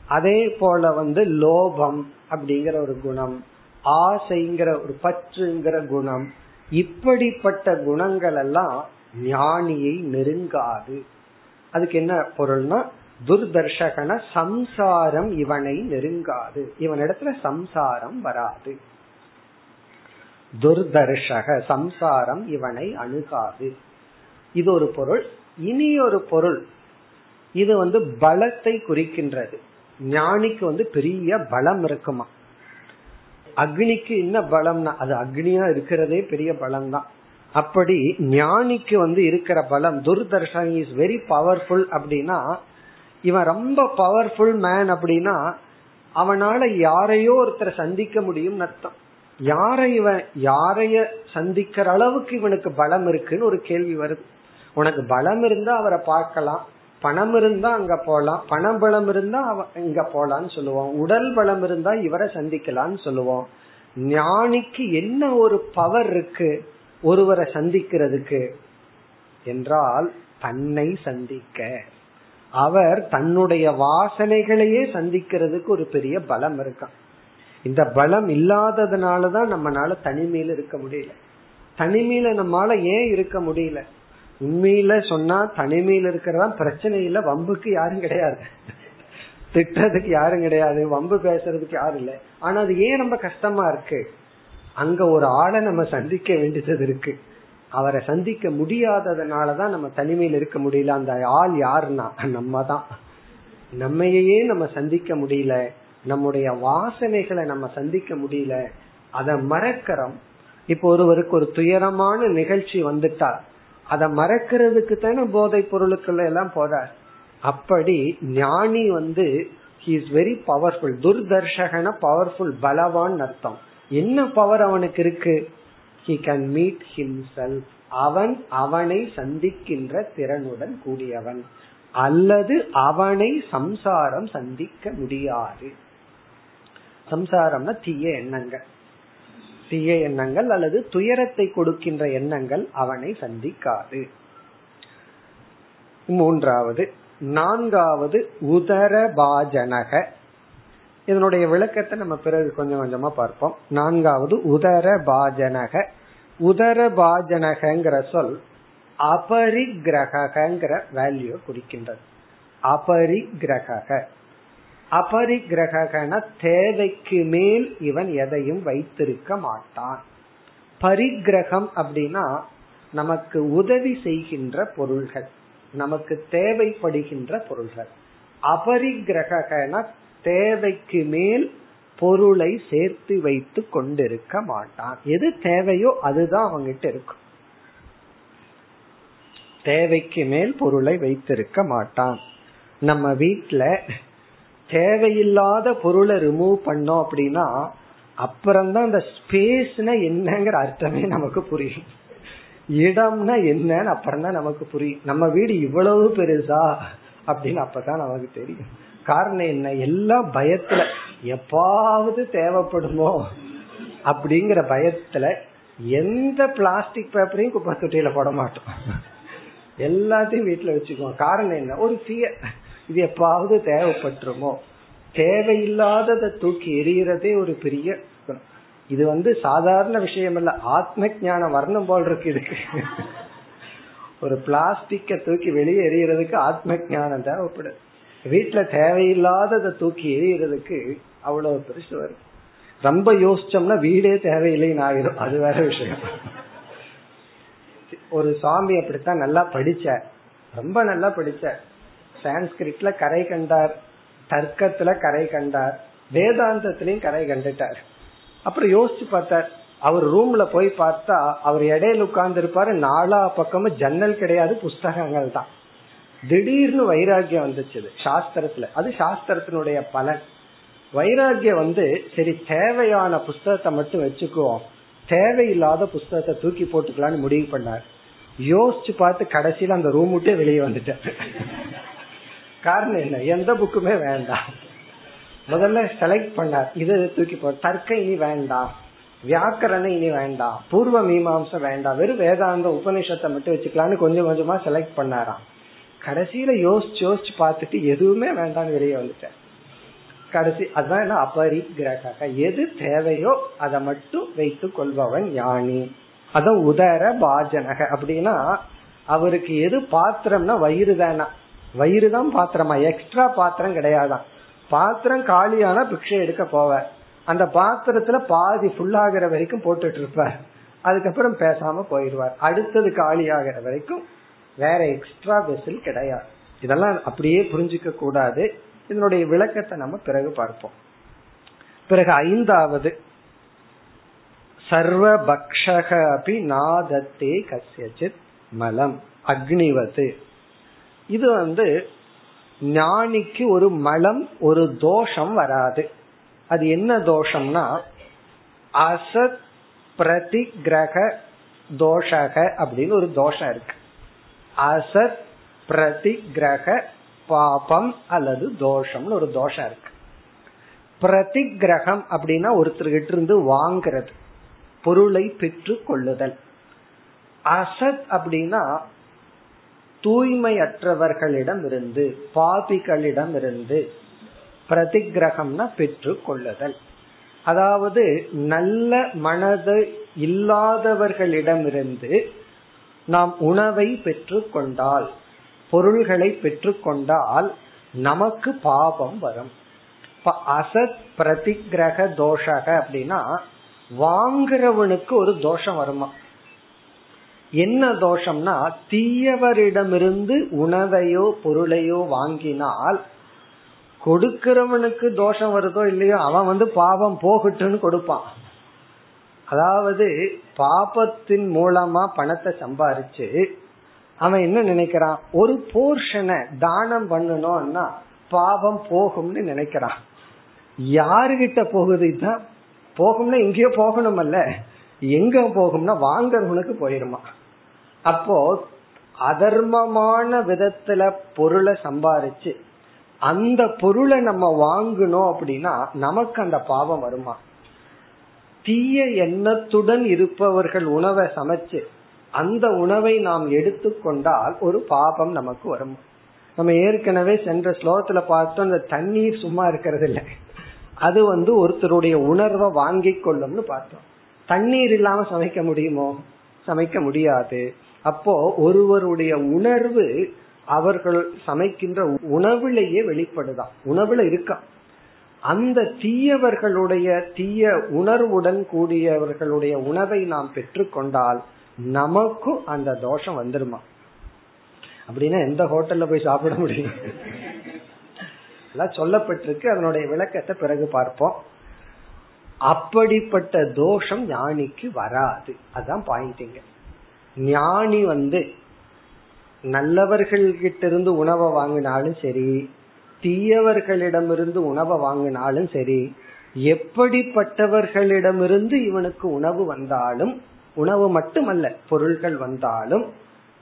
அதே போல வந்து லோபம் அப்படிங்கிற ஒரு குணம் ஆசைங்கிற ஒரு பற்றுங்கிற குணம் இப்படிப்பட்ட குணங்கள் எல்லாம் ஞானியை நெருங்காது. அதுக்கு என்ன பொருள்னா துர்தர்ஷகன சம்சாரம் இவனை நெருங்காது. இவனிடத்துல சம்சாரம் வராது. துர்தர்ஷக சம்சாரம் இவனை அணுகாது. இது ஒரு பொருள். இனி ஒரு பொருள். இது வந்து பலத்தை குறிக்கின்றது. ஞானிக்கு வந்து பெரிய பலம் இருக்குமா? அக்னிக்கு என்ன பலம்னா அது அக்னியா இருக்கிறதே பெரிய பலம் தான் அப்படி ஞானிக்கு வந்து இருக்கிற பலம் துர்தர்ஷன் இஸ் வெரி பவர்ஃபுல் அப்படின்னா இவன் ரொம்ப பவர்ஃபுல் மேன் அப்படின்னா அவனால யாரையோ ஒருத்தரை சந்திக்க முடியும் அர்த்தம். யாரை இவன் யாரைய சந்திக்கிற அளவுக்கு இவனுக்கு பலம் இருக்குன்னு ஒரு கேள்வி வருது. உனக்கு பலம் இருந்தா அவரை பார்க்கலாம். பணம் இருந்தா அங்க போலாம். பண பலம் இருந்தா அவ இங்க போலான்னு சொல்லுவோம். உடல் பலம் இருந்தா இவரை சந்திக்கலாம்னு சொல்லுவோம். ஞானிக்கு என்ன ஒரு பவர் இருக்கு? ஒருவரை சந்திக்கிறதுக்கு என்றால் தன்னை சந்திக்க. அவர் தன்னுடைய வாசனைகளையே சந்திக்கிறதுக்கு ஒரு பெரிய பலம் இருக்கான். இந்த பலம் இல்லாததுனாலதான் நம்மளால தனிமையில இருக்க முடியல. தனிமையில நம்மளால ஏன் இருக்க முடியல? உண்மையில சொன்னா தனிமையில இருக்கிறதா பிரச்சனை இல்ல வம்புக்கு யாரும் கிடையாது. திட்டத்துக்கு யாரும் கிடையாது வம்பு பேசுறதுக்கு யாரும் இல்லை. ஆனா அது ஏன் ரொம்ப கஷ்டமா இருக்கு? அங்க ஒரு ஆளை நம்ம சந்திக்க வேண்டியது இருக்கு. அவரை சந்திக்க முடியாததுனாலதான் நம்ம தனிமையில் இருக்க முடியல. அந்த ஆள் யாருன்னா? நம்ம தான் நம்மையே நம்ம சந்திக்க முடியல. நம்முடைய வாசனைகளை நம்ம சந்திக்க முடியல. அதை மறக்கிறோம். இப்போ ஒருவருக்கு ஒரு துயரமான நிகழ்ச்சி வந்துட்டா அதை மறக்கிறதுக்கு தானே போதை பொருளுக்குள்ள எல்லாம் போறார். அப்படி ஞானி வந்து இஸ் வெரி பவர்ஃபுல் துர்தர்ஷகன பவர்ஃபுல் பலவான் அர்த்தம். என்ன பவர் அவனுக்கு இருக்கு? ஹி கேன் மீட் ஹிம்செல்ஃப் அவன் அவனை சந்திக்கின்ற திறனுடன் கூடியவன். அல்லது அவனை சம்சாரம் சந்திக்க முடியாது. சம்சாரம்னா தீய எண்ணங்கள். தீய எண்ணங்கள் அல்லது துயரத்தை கொடுக்கின்ற எண்ணங்கள் அவனை சந்திக்காது. மூன்றாவது நான்காவது உதரபாஜனக. இதனுடைய விளக்கத்தை நம்ம பிறகு கொஞ்சம் கொஞ்சமா பார்ப்போம். நான்காவது உதர பாஜனக. உதர பாஜனகங்கிற சொல் அபரிகிரகங்கிற வேல்யூ குறிக்கின்றது. அபரிகிரக அபரிகிரகன தேவைக்கு மேல் இவன் எதையும் வைத்திருக்க மாட்டான். பரிகிரகம் அப்படின்னா நமக்கு உதவி செய்கின்ற பொருள்கள் நமக்கு தேவைப்படுகின்ற பொருள்கள். அபரிகிரகன தேவைக்கு மேல் பொருளை சேர்த்து வைத்து கொண்டிருக்க மாட்டான். எது தேவையோ அதுதான் அவங்கிட்ட இருக்கும். தேவைக்கு மேல் பொருளை வைத்திருக்க மாட்டான். நம்ம வீட்டுல தேவையில்லாத பொருளை ரிமூவ் பண்ணோம் அப்படின்னா அப்புறம்தான் அந்த ஸ்பேஸ்னா என்னங்கிற அர்த்தமே நமக்கு புரியும். இடம்னா என்னன்னு அப்புறம் தான் நமக்கு புரியும். நம்ம வீடு இவ்வளவு பெருசா அப்படின்னு அப்பதான் நமக்கு தெரியும். காரணம் என்ன? எல்லாம் பயத்துல. எப்பாவது தேவைப்படுமோ? அப்படிங்கிற பயத்துல எந்த பிளாஸ்டிக் பேப்பரையும் குப்பை தொட்டியில போட மாட்டோம். எல்லாத்தையும் வீட்டுல வச்சுக்குவோம். காரணம் என்ன? ஒரு ஃபியர் இது எப்பாவது தேவைப்பட்டுருமோ? தேவையில்லாததை தூக்கி எரியறதே ஒரு பெரிய இது வந்து சாதாரண விஷயம் இல்ல ஆத்ம ஞானம் வரணும் போல் இருக்கு இதுக்கு. ஒரு பிளாஸ்டிக்க தூக்கி வெளியே எரியறதுக்கு ஆத்ம ஞானம் தேவைப்படுது. வீட்டுல தேவையில்லாததை தூக்கி எரியறதுக்கு அவ்வளவு பெருசு வரும் ரொம்ப யோசிச்சோம்னா வீடே தேவையில்லைன்னு ஆயிரும் அது வேற விஷயம். ஒரு சாமி அப்படித்தான் நல்லா படிச்ச ரொம்ப நல்லா படிச்ச. சான்ஸ்கிரிட்ல கரை கண்டார் தர்க்கத்துல கரை கண்டார் வேதாந்தத்திலையும் கரை கண்டுட்டார். அப்புறம் யோசிச்சு பார்த்தார் அவர் ரூம்ல போய் பார்த்தா அவர் இடையில உட்கார்ந்து இருப்பாரு நாலா பக்கமும் ஜன்னல் கிடையாது புஸ்தகங்கள் தான் திடீர்னு வைராகியம் வந்துச்சு சாஸ்திரத்துல. அது சாஸ்திரத்தினுடைய பலன். வைராகியம் வந்து சரி தேவையான புஸ்தகத்தை மட்டும் வச்சுக்குவோம். தேவையில்லாத புஸ்தகத்தை தூக்கி போட்டுக்கலாம்னு முடிவு பண்ணார். யோசிச்சு பார்த்து கடைசியில அந்த ரூம் விட்டே வெளியே வந்துட்டார் காரணம் என்ன? எந்த புக்குமே வேண்டாம். முதல்ல செலக்ட் பண்ணார். இது தூக்கி போ தர்க்க இனி வேண்டாம். வியாக்கரணம் இனி வேண்டாம். பூர்வ மீமாம்சம் வேண்டாம். வெறும் வேதாந்த உபநிஷத்தை மட்டும் வச்சுக்கலாம்னு கொஞ்சம் கொஞ்சமா செலக்ட் பண்ணாராம். கடைசியில யோசிச்சு யோசிச்சு பார்த்துட்டு எதுவுமே வேண்டாம்னு வெளியே வந்துட்டேன். கடைசி அதான் அபரிகிரக எது தேவையோ அதை மட்டும் வைத்து கொள்பவன் ஞானி. அதான் உதர பாஜனக. அப்படின்னா அவருக்கு எது பாத்திரம்னா வயிறு தானா? வயிறு தான் பாத்திரமா? எக்ஸ்ட்ரா பாத்திரம் கிடையாதான். பாத்திரம் காலியான பிக்ஷை எடுக்க போவார் அந்த பாத்திரத்துல பாதி ஃபுல்லாகிற வரைக்கும் போட்டுட்டு இருப்பார். அதுக்கப்புறம் பேசாம போயிடுவார். அடுத்தது காலி ஆகிற வரைக்கும் வேற எக்ஸ்ட்ரா வெசல் கிடையாது. இதெல்லாம் அப்படியே புரிஞ்சுக்க கூடாது. இதனுடைய விளக்கத்தை நம்ம பிறகு பார்ப்போம். பிறகு ஐந்தாவது. சர்வ பக்ஷக அப்படி நாதத்தே கசியச்சித் மலம். அக்னிவது இது வந்து ஞானிக்கு ஒரு மலம் ஒரு தோஷம் வராது. அது என்ன தோஷம்னா அசத் பிரதிகிரக தோஷக அப்படின்னு ஒரு தோஷம் இருக்கு. அசத் பிரதிகிரக பாபம் அல்லது தோஷம்னு ஒரு தோஷம் இருக்கு. பிரதிகிரகம் அப்படின்னா ஒருத்தர்கிட்ட இருந்து வாங்கிறது பொருளை பெற்று கொள்ளுதல். அசத் அப்படின்னா தூய்மையற்றவர்களிடம் இருந்து பாபிகளிடம் இருந்து பிரதிகிரகம்னா பெற்று கொள்ளுதல். அதாவது நல்ல மனது இல்லாதவர்களிடமிருந்து நாம் உணவை பெற்று கொண்டால் பொருள்களை பெற்று கொண்டால் நமக்கு பாபம் வரும். அசத் பிரதிகிரக தோஷக அப்படின்னா வாங்குறவனுக்கு ஒரு தோஷம் வருமா? என்ன தோஷம்னா தீயவரிடமிருந்து உணவையோ பொருளையோ வாங்கினால் கொடுக்கிறவனுக்கு தோஷம் வருதோ இல்லையோ அவன் வந்து பாவம் போகட்டுன்னு கொடுப்பான். அதாவது பாபத்தின் மூலமா பணத்தை சம்பாரிச்சு அவன் என்ன நினைக்கிறான்? ஒரு போர்ஷனை தானம் பண்ணணும்னா பாவம் போகும்னு நினைக்கிறான். யாருகிட்ட போகுது தான் போகும்னா எங்கேயோ போகணும் அல்ல எங்க போகும்னா வாங்கறவனுக்கு போயிருமா? அப்போ அதர்மமான விதத்துல பொருளை சம்பாரிச்சு அந்த பொருளை நம்ம வாங்கணும் அப்படின்னா நமக்கு அந்த பாவம் வருமா? தீய எண்ணத்துடன் இருப்பவர்கள் உணவை சமைச்சு அந்த உணவை நாம் எடுத்துக்கொண்டால் ஒரு பாபம் நமக்கு வரும். நம்ம ஏற்கனவே சென்ற ஸ்லோகத்துல பார்த்தோம் இந்த தண்ணீர் சும்மா இருக்கிறது இல்லை. அது வந்து ஒருத்தருடைய உணர்வை வாங்கி கொள்ளும்னு பார்த்தோம். தண்ணீர் இல்லாம சமைக்க முடியுமோ? சமைக்க முடியாது. அப்போ ஒருவருடைய உணர்வு அவர்கள் சமைக்கின்ற உணவுலேயே வெளிப்படுதான். உணவுல இருக்கான் அந்த தீயவர்களுடைய தீய உணர்வுடன் கூடியவர்களுடைய உணவை நாம் பெற்றுக்கொண்டால் நமக்கும் அந்த தோஷம் வந்துருமா? அப்படின்னா எந்த ஹோட்டல்ல போய் சாப்பிட முடியும்? எல்லாம் சொல்லப்பட்டிருக்கு. அதனுடைய விளக்கத்தை பிறகு பார்ப்போம். அப்படிப்பட்ட தோஷம் ஞானிக்கு வராது. அதான் பாயிண்டிங்க ஞானி வந்து நல்லவர்கள்கிட்ட இருந்து உணவை வாங்கினாலும் சரி தீயவர்களிடமிருந்து உணவை வாங்கினாலும் சரி எப்படிப்பட்டவர்களிடமிருந்து இவனுக்கு உணவு வந்தாலும் உணவு மட்டுமல்ல பொருள்கள் வந்தாலும்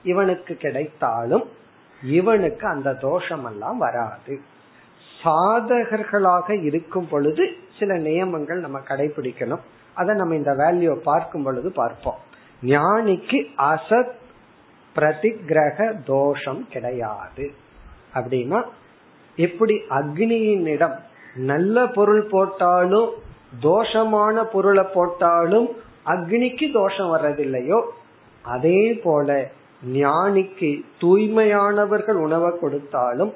இவனுக்கு கிடைத்தாலும் இவனுக்கு அந்த தோஷம் எல்லாம் வராது. சாதகர்களாக இருக்கும் பொழுது சில நியமங்கள் நம்ம கடைபிடிக்கணும். அதை நம்ம இந்த வேல்யூ பார்க்கும் பொழுது பார்ப்போம். ஞானிக்கு அசத் பிரதிகிரக தோஷம் கிடையாது. அப்படின்னா எப்படி அக்னியினிடம் நல்ல பொருள் போட்டாலும் தோஷமான பொருளை போட்டாலும் அக்னிக்கு தோஷம் வர்றதில்லையோ அதே போல ஞானிக்கு தூய்மையானவர்கள் உணவை கொடுத்தாலும்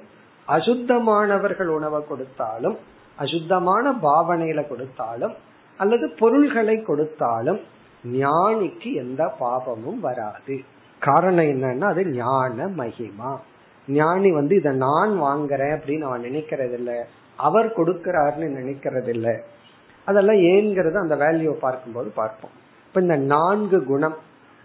அசுத்தமானவர்கள் உணவை கொடுத்தாலும் அசுத்தமான பாவனையில கொடுத்தாலும் அல்லது பொருள்களை கொடுத்தாலும் ஞானிக்கு எந்த பாபமும் வராது. காரணம் என்னன்னா அது ஞான மகிமா. ஞானி வந்து இதை நான் வாங்குறேன் அப்படின்னு அவன் நினைக்கிறது இல்ல அவர் கொடுக்கிறாருன்னு நினைக்கிறது இல்ல அதெல்லாம் ஏங்கிறது அந்த வேல்யூ பார்க்கும்போது பார்ப்போம். இப்ப இந்த நான்கு குணம்.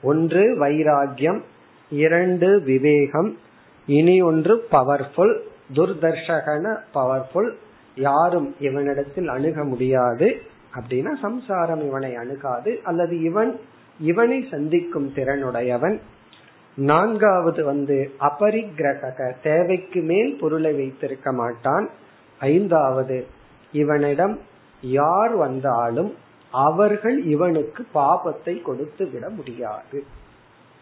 ஒன்று வைராகியம் இரண்டு விவேகம். இனி ஒன்று பவர்ஃபுல் துர்தர்ஷகன பவர்ஃபுல் யாரும் இவனிடத்தில் அணுக முடியாது. அப்படின்னா சம்சாரம் இவனை அணுகாது. அல்லது இவன் இவனை சந்திக்கும் திறனுடையவன். நான்காவது வந்து அபரிக்கிரக தேவைக்கு மேல் பொருளை வைத்திருக்க மாட்டான். ஐந்தாவது இவனிடம் யார் வந்தாலும் அவர்கள் இவனுக்கு பாபத்தை கொடுத்து விட முடியாது.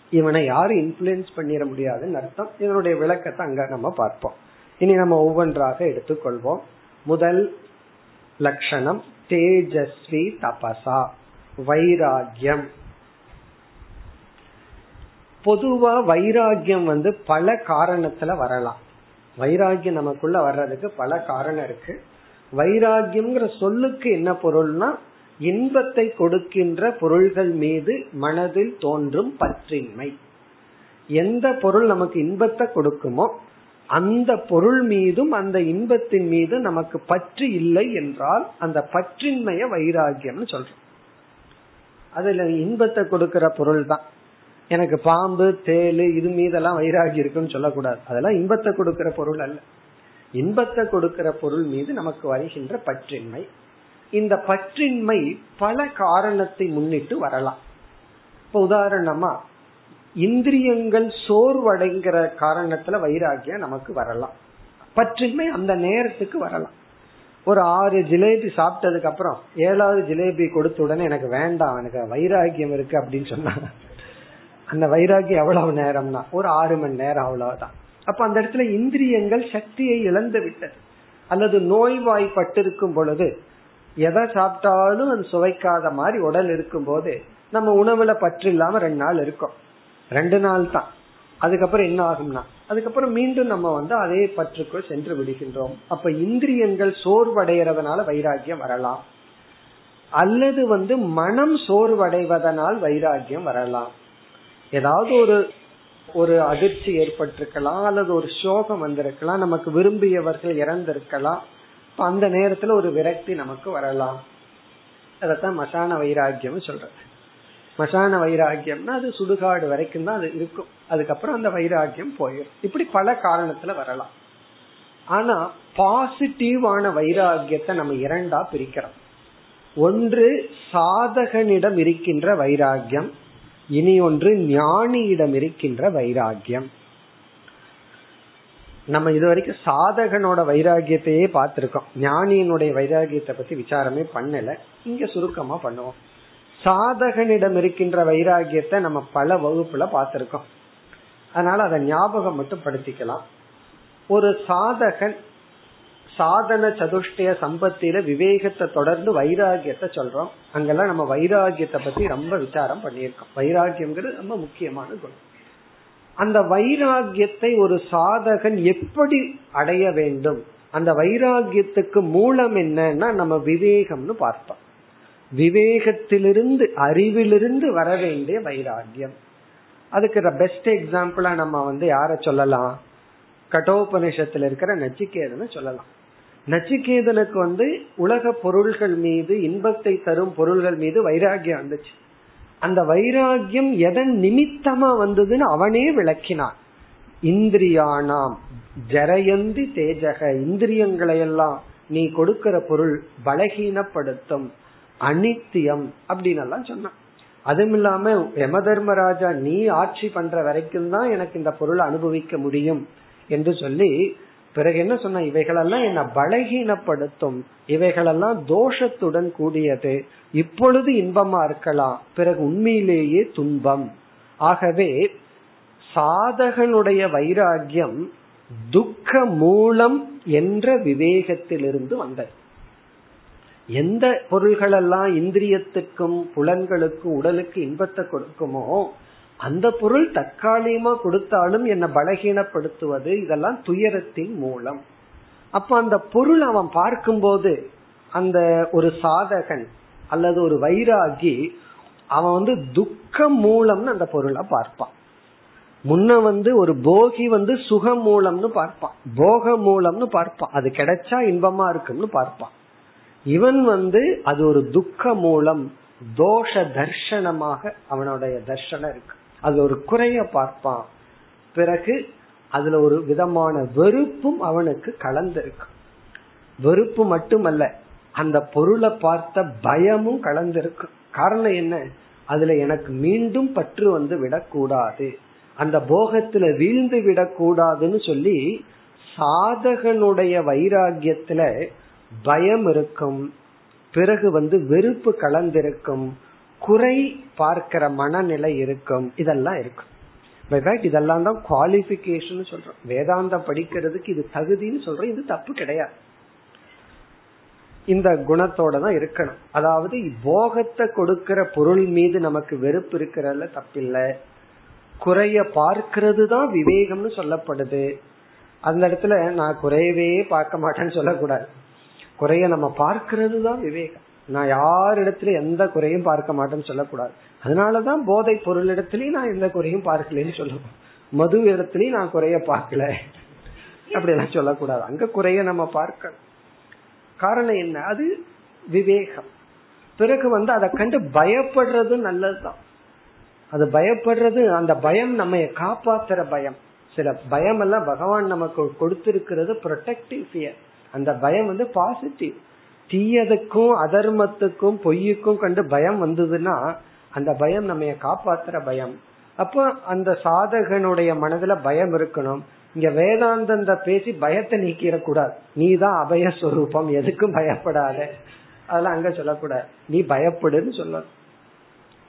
இவனை யாரும் இன்ஃபுளுன்ஸ் பண்ணிட முடியாதுன்னு அர்த்தம். இதனுடைய விளக்கத்தை அங்க நம்ம பார்ப்போம். இனி நம்ம ஒவ்வொன்றாக எடுத்துக்கொள்வோம். முதல் லட்சணம் தேஜஸ்வி தபசா வைராகியம் பொதுவா வைராகியம் வந்து பல காரணத்துல வரலாம். வைராகியம் நமக்குள்ள வர்றதுக்கு பல காரணம் இருக்கு. வைராகியம்ங்கிற சொல்லுக்கு என்ன பொருள்னா இன்பத்தை கொடுக்கின்ற பொருள்கள் மீது மனதில் தோன்றும் பற்றின்மை. எந்த பொருள் நமக்கு இன்பத்தை கொடுக்குமோ அந்த பொருள் மீதும் அந்த இன்பத்தின் மீது நமக்கு பற்று இல்லை என்றால் அந்த பற்றின்மைய வைராகியம்னு சொல்றோம். அதுல இன்பத்தை கொடுக்கிற பொருள் தான் எனக்கு பாம்பு தேலு இது மீதெல்லாம் வைராகி இருக்குன்னு சொல்லக்கூடாது. அதெல்லாம் இன்பத்தை கொடுக்கிற பொருள் அல்ல. இன்பத்தை கொடுக்கிற பொருள் மீது நமக்கு வருகின்ற பற்றின்மை. இந்த பற்றின்மை பல காரணத்தை முன்னிட்டு வரலாம். இப்ப உதாரணமா இந்திரியங்கள் சோர்வடைங்கிற காரணத்துல வைராகியம் நமக்கு வரலாம். பற்றின்மை அந்த நேரத்துக்கு வரலாம். ஒரு ஆறு ஜிலேபி சாப்பிட்டதுக்கு அப்புறம் ஏழாவது ஜிலேபி கொடுத்த உடனே எனக்கு வேண்டாம் எனக்கு வைராகியம் இருக்கு அப்படின்னு சொன்னா அந்த வைராகியம் எவ்வளவு நேரம்னா? ஒரு ஆறு மணி நேரம் அவ்வளவுதான். அப்ப அந்த இடத்துல இந்திரியங்கள் சக்தியை இழந்து விட்டது. அல்லது நோய்வாய்ப்பட்டிருக்கும் பொழுது எதை சாப்பிட்டாலும் அது சுவைக்காத மாதிரி உடல் இருக்கும் போது நம்ம உணவுல பற்று இல்லாம ரெண்டு நாள் இருக்கும். ரெண்டு நாள் தான். அதுக்கப்புறம் என்ன ஆகும்னா அதுக்கப்புறம் மீண்டும் நம்ம வந்து அதே பற்றுக்குள் சென்று விடுகின்றோம். அப்ப இந்திரியங்கள் சோர்வடைகிறதுனால வைராகியம் வரலாம். அல்லது வந்து மனம் சோர்வடைவதனால் வைராகியம் வரலாம். ஏதாவது ஒரு ஒரு அதிர்ச்சி ஏற்பட்டிருக்கலாம் அல்லது ஒரு சோகம் வந்திருக்கலாம் நமக்கு விரும்பியவர்கள் இறந்திருக்கலாம் அந்த நேரத்துல ஒரு விரக்தி நமக்கு வரலாம். அதத்தான் மசான வைராக்கியம் சொல்றது. மசான வைராக்கியம்னா அது சுடுகாடு வரைக்கும் தான் அது இருக்கும். அதுக்கப்புறம் அந்த வைராக்கியம் போயிடும் இப்படி பல காரணத்துல வரலாம். ஆனா பாசிட்டிவான வைராகியத்தை நம்ம இரண்டா பிரிக்கிறோம். ஒன்று சாதகனிடம் இருக்கின்ற வைராகியம் இனி ஒன்று ஞானியிடம் இருக்கின்ற வைராகியம் நம்ம இதுவரைக்கும் சாதகனோட வைராகியத்தையே பார்த்திருக்கோம். ஞானியினுடைய வைராகியத்தை பத்தி விசாரமே பண்ணல. இங்க சுருக்கமா பண்ணுவோம். சாதகனிடம் இருக்கின்ற வைராகியத்தை நம்ம பல வகுப்புல பார்த்திருக்கோம். அதனால அதை ஞாபகம் மட்டும் படுத்திக்கலாம் ஒரு சாதகன் சாதன சதுஷ்டய சம்பத்தில விவேகத்தை தொடர்ந்து வைராகியத்தை சொல்றோம். அங்கெல்லாம் நம்ம வைராகியத்தை பத்தி ரொம்ப விசாரம் பண்ணியிருக்கோம். வைராகியம்ங்கிறது ரொம்ப முக்கியமான குணம். அந்த வைராகியத்தை ஒரு சாதகன் எப்படி அடைய வேண்டும்? அந்த வைராகியத்துக்கு மூலம் என்னன்னா நம்ம விவேகம்னு பார்த்தோம். விவேகத்திலிருந்து அறிவிலிருந்து வர வேண்டிய வைராகியம். அதுக்கு பெஸ்ட் எக்ஸாம்பிளா நம்ம வந்து யார சொல்லலாம்? கட்டோபனிஷத்துல இருக்கிற நச்சிகேதனை சொல்லலாம். நச்சிகேதனுக்கு வந்து உலக பொருள்கள் மீது இன்பத்தை தரும் பொருள்கள் மீது வைராகியம் வந்துச்சு. அந்த வைராகியம் எதன் நிமித்தமா வந்ததுன்னு அவனே விளக்கினான். இந்திரியானாம் ஜரயந்தி தேஜக இந்திரியங்களை எல்லாம் நீ கொடுக்கிற பொருள் பலகீனப்படுத்தும் அனித்தியம் அப்படின்னு எல்லாம் சொன்னான். அதுவும் இல்லாம யம தர்மராஜா நீ ஆட்சி பண்ற வரைக்கும் தான் எனக்கு இந்த பொருளை அனுபவிக்க முடியும் என்று சொல்லி பிறகு என்ன சொன்ன இவைகளெல்லாம் என்ன பலகீனப்படுத்தும். இவைகளெல்லாம் தோஷத்துடன் கூடியது. இப்பொழுது இன்பமா இருக்கலாம். பிறகு உண்மையிலேயே துன்பம். ஆகவே சாதகனுடைய வைராகியம் துக்க மூலம் என்ற விவேகத்திலிருந்து வந்தது. எந்த பொருள்களெல்லாம் இந்திரியத்துக்கும் புலன்களுக்கும் உடலுக்கு இன்பத்தை கொடுக்குமோ அந்த பொருள் தற்காலிகமா கொடுத்தாலும் என்ன பலகீனப்படுத்துவது இதெல்லாம் துயரத்தின் மூலம். அப்ப அந்த பொருள் அவன் பார்க்கும்போது அந்த ஒரு சாதகன் அல்லது ஒரு வைராகி அவன் வந்து துக்கம் மூலம்னு அந்த பொருளை பார்ப்பான். முன்ன வந்து ஒரு போகி வந்து சுகம் மூலம்னு பார்ப்பான். போக மூலம்னு பார்ப்பான். அது கிடைச்சா இன்பமா இருக்கும்னு பார்ப்பான். இவன் வந்து அது ஒரு துக்க மூலம் தோஷ தர்ஷனமாக அவனுடைய தர்ஷனம் இருக்கு. அது ஒரு குறைய பார்ப்பான். பிறகு அதுல ஒரு விதமான வெறுப்பும் அவனுக்கு கலந்திருக்கும். வெறுப்பு மட்டுமல்ல அந்த பொருளை பார்த்த பயமும் கலந்திருக்கு காரணம் என்ன? அதுல எனக்கு மீண்டும் பற்று வந்து விடக்கூடாது. அந்த போகத்துல வீழ்ந்து விடக்கூடாதுன்னு சொல்லி சாதகனுடைய வைராகியத்துல பயம் இருக்கும். பிறகு வந்து வெறுப்பு கலந்திருக்கும். குறை பார்க்கிற மனநிலை இருக்கும். இதெல்லாம் இருக்கும். இதெல்லாம் தான் குவாலிபிகேஷன் சொல்றோம். வேதாந்தம் படிக்கிறதுக்கு இது தகுதின்னு சொல்றோம். இது தப்பு கிடையாது. இந்த குணத்தோட தான் இருக்கணும். அதாவது போகத்தை கொடுக்கிற பொருள் மீது நமக்கு வெறுப்பு இருக்கிறதுல தப்பில்லை. குறைய பார்க்கிறது தான் விவேகம்னு சொல்லப்படுது. அந்த இடத்துல நான் குறையவே பார்க்க மாட்டேன்னு சொல்லக்கூடாது. குறைய நம்ம பார்க்கிறது தான் விவேகம். நான் யாரிடத்துல எந்த குறையும் பார்க்க மாட்டேன்னு சொல்லக்கூடாது. அதனாலதான் போதை பொருள் இடத்துலயும் நான் எந்த குறையும் பார்க்கலன்னு சொல்லணும். மது இடத்துலயும் நான் குறைய பார்க்கல. அப்படி எல்லாம் சொல்லக்கூடாது. அங்க குறைய நம்ம பார்க்கணும். காரணம் என்ன? அது விவேகம். பிறகு வந்து அதை கண்டு பயப்படுறது நல்லதுதான். அது பயப்படுறது அந்த பயம் நம்ம காப்பாத்துற பயம். சில பயம் எல்லாம் பகவான் நமக்கு கொடுத்திருக்கிறது ப்ரொடெக்டிவ் ஃபியர் அந்த பயம் வந்து பாசிட்டிவ் தீயதுக்கும் அதர்மத்துக்கும் பொய்யுக்கும் கண்டு பயம் வந்ததுன்னா அந்த பயம் நம்ம காப்பாத்துற பயம். அப்போ அந்த சாதகனுடைய மனதுல பயம் இருக்கணும். இங்க வேதாந்தந்த பேசி பயத்தை நீக்கிடக்கூடாது. நீ தான் அபயஸ்வரூபம் எதுக்கும் பயப்படாத. அதெல்லாம் அங்க சொல்லக்கூடாது. நீ பயப்படுன்னு சொல்லணும்.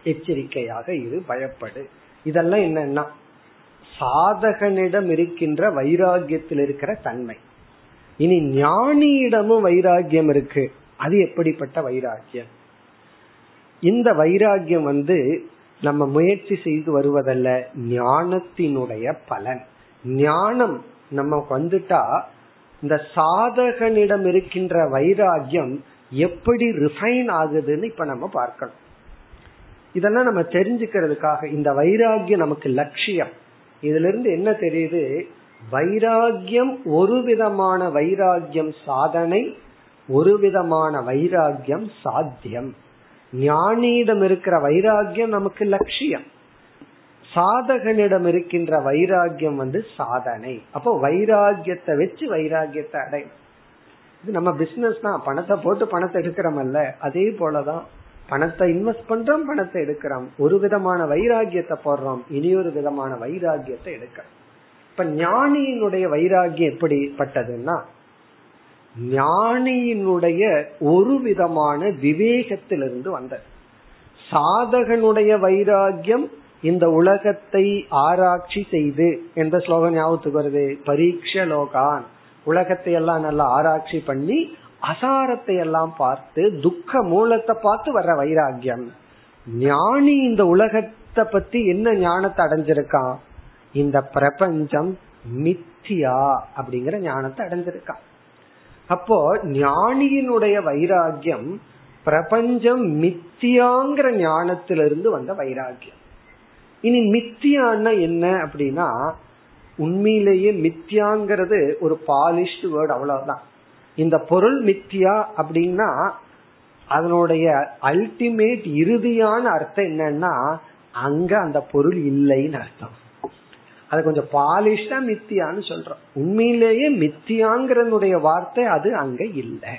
எச்சரிக்கையாக இரு பயப்படு. இதெல்லாம் என்னன்னா சாதகனிடம் இருக்கின்ற வைராகியத்தில் இருக்கிற தன்மை. இனி ஞானியிடமும் வைராகியம் இருக்கு. அது எப்படிப்பட்ட வைராகியம் இந்த வைராகியம் வந்து நம்ம முயற்சி செய்து வருவதல்ல ஞானத்தினுடைய பலன். ஞானம் நம்ம வந்துட்டா இந்த சாதகனிடம் இருக்கின்ற வைராகியம் எப்படி ரிஃபைன் ஆகுதுன்னு இப்ப நம்ம பார்க்கணும். இதெல்லாம் நம்ம தெரிஞ்சுக்கிறதுக்காக இந்த வைராகியம் நமக்கு லட்சியம். இதுல இருந்து என்ன தெரியுது? வைராகியம் ஒரு விதமான வைராகியம் சாதனை ஒரு விதமான வைராகியம் சாத்தியம். ஞானியிடம் இருக்கிற வைராகியம் நமக்கு லட்சியம். சாதகனிடம் இருக்கின்ற வைராகியம் வந்து சாதனை. அப்போ வைராகியத்தை வச்சு வைராகியத்தை அடை. இது நம்ம பிசினஸ் தான். பணத்தை போட்டு பணத்தை எடுக்கிறோமல்ல. அதே போலதான் பணத்தை இன்வெஸ்ட் பண்றோம் பணத்தை எடுக்கிறோம். ஒரு விதமான வைராகியத்தை போடுறோம். இனி ஒரு விதமான வைராகியத்தை எடுக்கிறோம். இப்ப ஞானியினுடைய வைராகியம் எப்படிப்பட்டதுன்னா ஞானியினுடைய ஒரு விதமான விவேகத்திலிருந்து வந்தது. சாதகனுடைய வைராகியம் இந்த உலகத்தை ஆராய்ச்சி செய்து எந்த ஸ்லோகம் ஞாபகத்துக்கு வருது? பரீட்ச லோகான். உலகத்தை எல்லாம் நல்லா ஆராய்ச்சி பண்ணி அசாரத்தை எல்லாம் பார்த்து துக்க மூலத்தை பார்த்து வர்ற வைராகியம் ஞானி இந்த உலகத்தை பத்தி என்ன ஞானத்தை அடைஞ்சிருக்கான்? இந்த பிரபஞ்சம் மித்தியா அப்படிங்கிற ஞானத்தை அடைஞ்சிருக்கான் அப்போ ஞானியினுடைய வைராகியம் பிரபஞ்சம் மித்தியாங்கிற ஞானத்திலிருந்து வந்த வைராகியம் இனி மித்தியான்னா என்ன அப்படின்னா உண்மையிலேயே மித்தியாங்கிறது ஒரு பாலிஷ்டு வேர்டு அவ்வளவுதான். இந்த பொருள் மித்தியா அப்படின்னா அதனுடைய அல்டிமேட் இறுதியான அர்த்தம் என்னன்னா அங்க அந்த பொருள் இல்லைன்னு அர்த்தம். அது கொஞ்சம் பாலிஷ்டா மித்தியான்னு சொல்றோம். உண்மையிலேயே மித்தியாங்கிறனுடைய வார்த்தை அது அங்க இல்லை.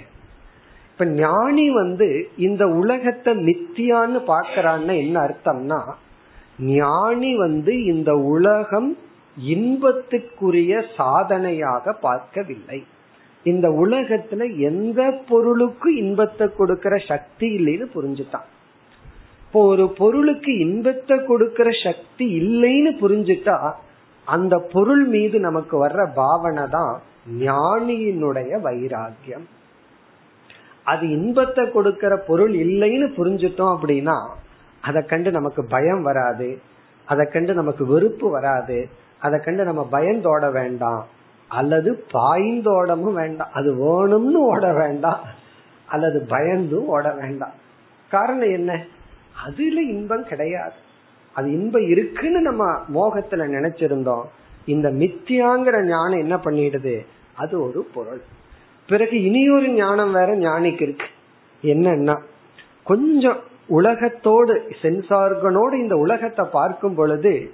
இப்ப ஞானி வந்து இந்த உலகத்தை மித்தியான்னு பாக்கிறான்னு என்ன அர்த்தம்னா ஞானி வந்து இந்த உலகம் இன்பத்துக்குரிய சாதனையாக பார்க்கவில்லை. இந்த உலகத்துல எந்த பொருளுக்கு இன்பத்தை கொடுக்கிற சக்தி இல்லைன்னு புரிஞ்சுட்டான். இப்போ ஒரு பொருளுக்கு இன்பத்தை கொடுக்கிற சக்தி இல்லைன்னு புரிஞ்சுட்டா அந்த பொருள் மீது நமக்கு வர்ற பாவனை தான் ஞானியினுடைய வைராக்கியம். அது இன்பத்தை கொடுக்கிற பொருள் இல்லைன்னு புரிஞ்சுட்டோம் அப்படின்னா அதை கண்டு நமக்கு பயம் வராது அதை கண்டு நமக்கு வெறுப்பு வராது அதை கண்டு நம்ம பயந்தோட வேண்டாம் அல்லது பாய்ந்தோடமும் வேண்டாம் அது வேணும்னு ஓட வேண்டாம் அல்லது பயந்தும் ஓட வேண்டாம். காரணம் என்ன? அதுல இன்பம் கிடையாது. அது இன்பம் இருக்குன்னு நம்ம மோகத்துல நினைச்சிருந்தோம். இந்த மித்தியாங்கிற ஞானம் என்ன பண்ணிடுது? அது ஒரு பொருள். பிறகு இனியொரு ஞானம் வேற ஞானிக்கு இருக்கு. என்னன்னா கொஞ்சம் உலகத்தோடு சென்சார்கனோடு இந்த உலகத்தை பார்க்கும் பொழுது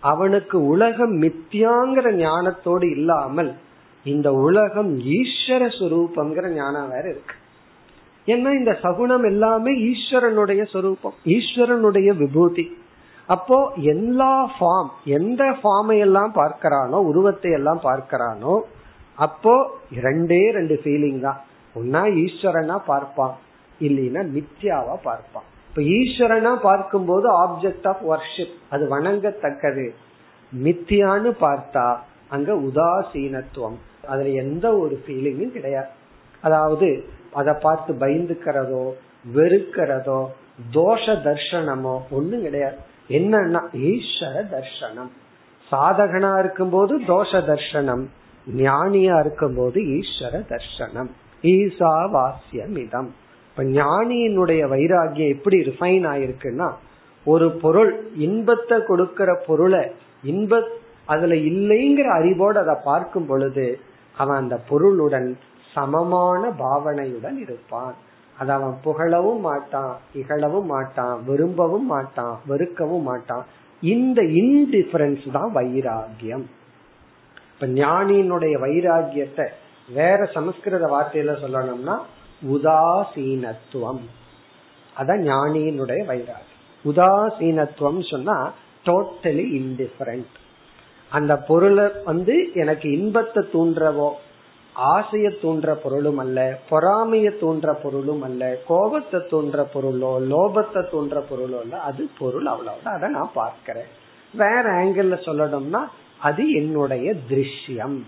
அவனுக்கு உலகம் மித்தியாங்கிற ஞானத்தோடு இல்லாமல் இந்த உலகம் ஈஸ்வர சுரூபங்கிற ஞானம் வேற இருக்கு. ஏன்னா இந்த சகுனம் எல்லாமே ஈஸ்வரனுடைய சொரூபம் ஈஸ்வரனுடைய விபூதி. அப்போ எல்லா ஃபார்ம் எந்த ஃபார்மை எல்லாம் பார்க்கிறானோ உருவத்தை எல்லாம் பார்க்கிறானோ அப்போ ரெண்டே ரெண்டு ஃபீலிங் தான். ஒன்னா ஈஸ்வரனா பார்ப்பான் இல்லைன்னா மித்யாவா பார்ப்பான். இப்ப ஈஸ்வரனா பார்க்கும்போது ஆப்ஜெக்ட் ஆஃப் வர்ஷிப் அது வணங்கத்தக்கது. மித்தியான்னு பார்த்தா அங்க உதாசீனத்துவம். அதுல எந்த ஒரு ஃபீலிங்கும் கிடையாது. அதாவது அதை பார்த்து பயந்துக்கிறதோ வெறுக்கிறதோ தோஷ தர்ஷனமோ ஒன்றும் கிடையாது. என்னன்னா ஈஸ்வர தர்ஷனம். சாதகனா இருக்கும்போது தோஷ தர்ஷனம். ஞானியா இருக்கும்போது ஈஸ்வர தர்ஷனம். ஈசாவாசியம் இதம் இப்ப ஞானியினுடைய வைராகியம் எப்படி ரிஃபைன் ஆயிருக்குன்னா ஒரு பொருள் இன்பத்தை கொடுக்கிற பொருளை இன்ப அதுல இல்லைங்கிற அறிவோடு அதை பார்க்கும் பொழுது அவன் அந்த பொருளுடன் சமமான பாவனையுடன் இருப்பான். அத அவன் புகழவும் மாட்டான் இகழவும் மாட்டான் விரும்பவும் மாட்டான் வெறுக்கவும் மாட்டான். இந்த இன்டிஃபரன்ஸ் தான் வைராகியம் இப்ப ஞானியினுடைய வைராகியத்தை வேற சமஸ்கிருத வார்த்தையில சொல்லணும்னா உதாசீனத்துவம். அதான் ஞானியினுடைய வைராகியம் உதாசீனத்துவம் சொன்னா டோட்டலி இன்டிஃபரண்ட் அந்த பொருளை வந்து எனக்கு இன்பத்தை தூண்டுறவோ ஆசைய தூண்டுற பொருளும் அல்ல பொறாமைய தூண்டுற பொருளும் அல்ல கோபத்தை தூண்டுற பொருளோ லோபத்தை தூண்டுற பொருளோ இல்ல அது பொருள் அவ்வளவுதான். அதை நான் பார்க்கிறேன். வேற ஆங்கிள் சொல்லணும்னா அது என்னுடைய திருஷ்யம்.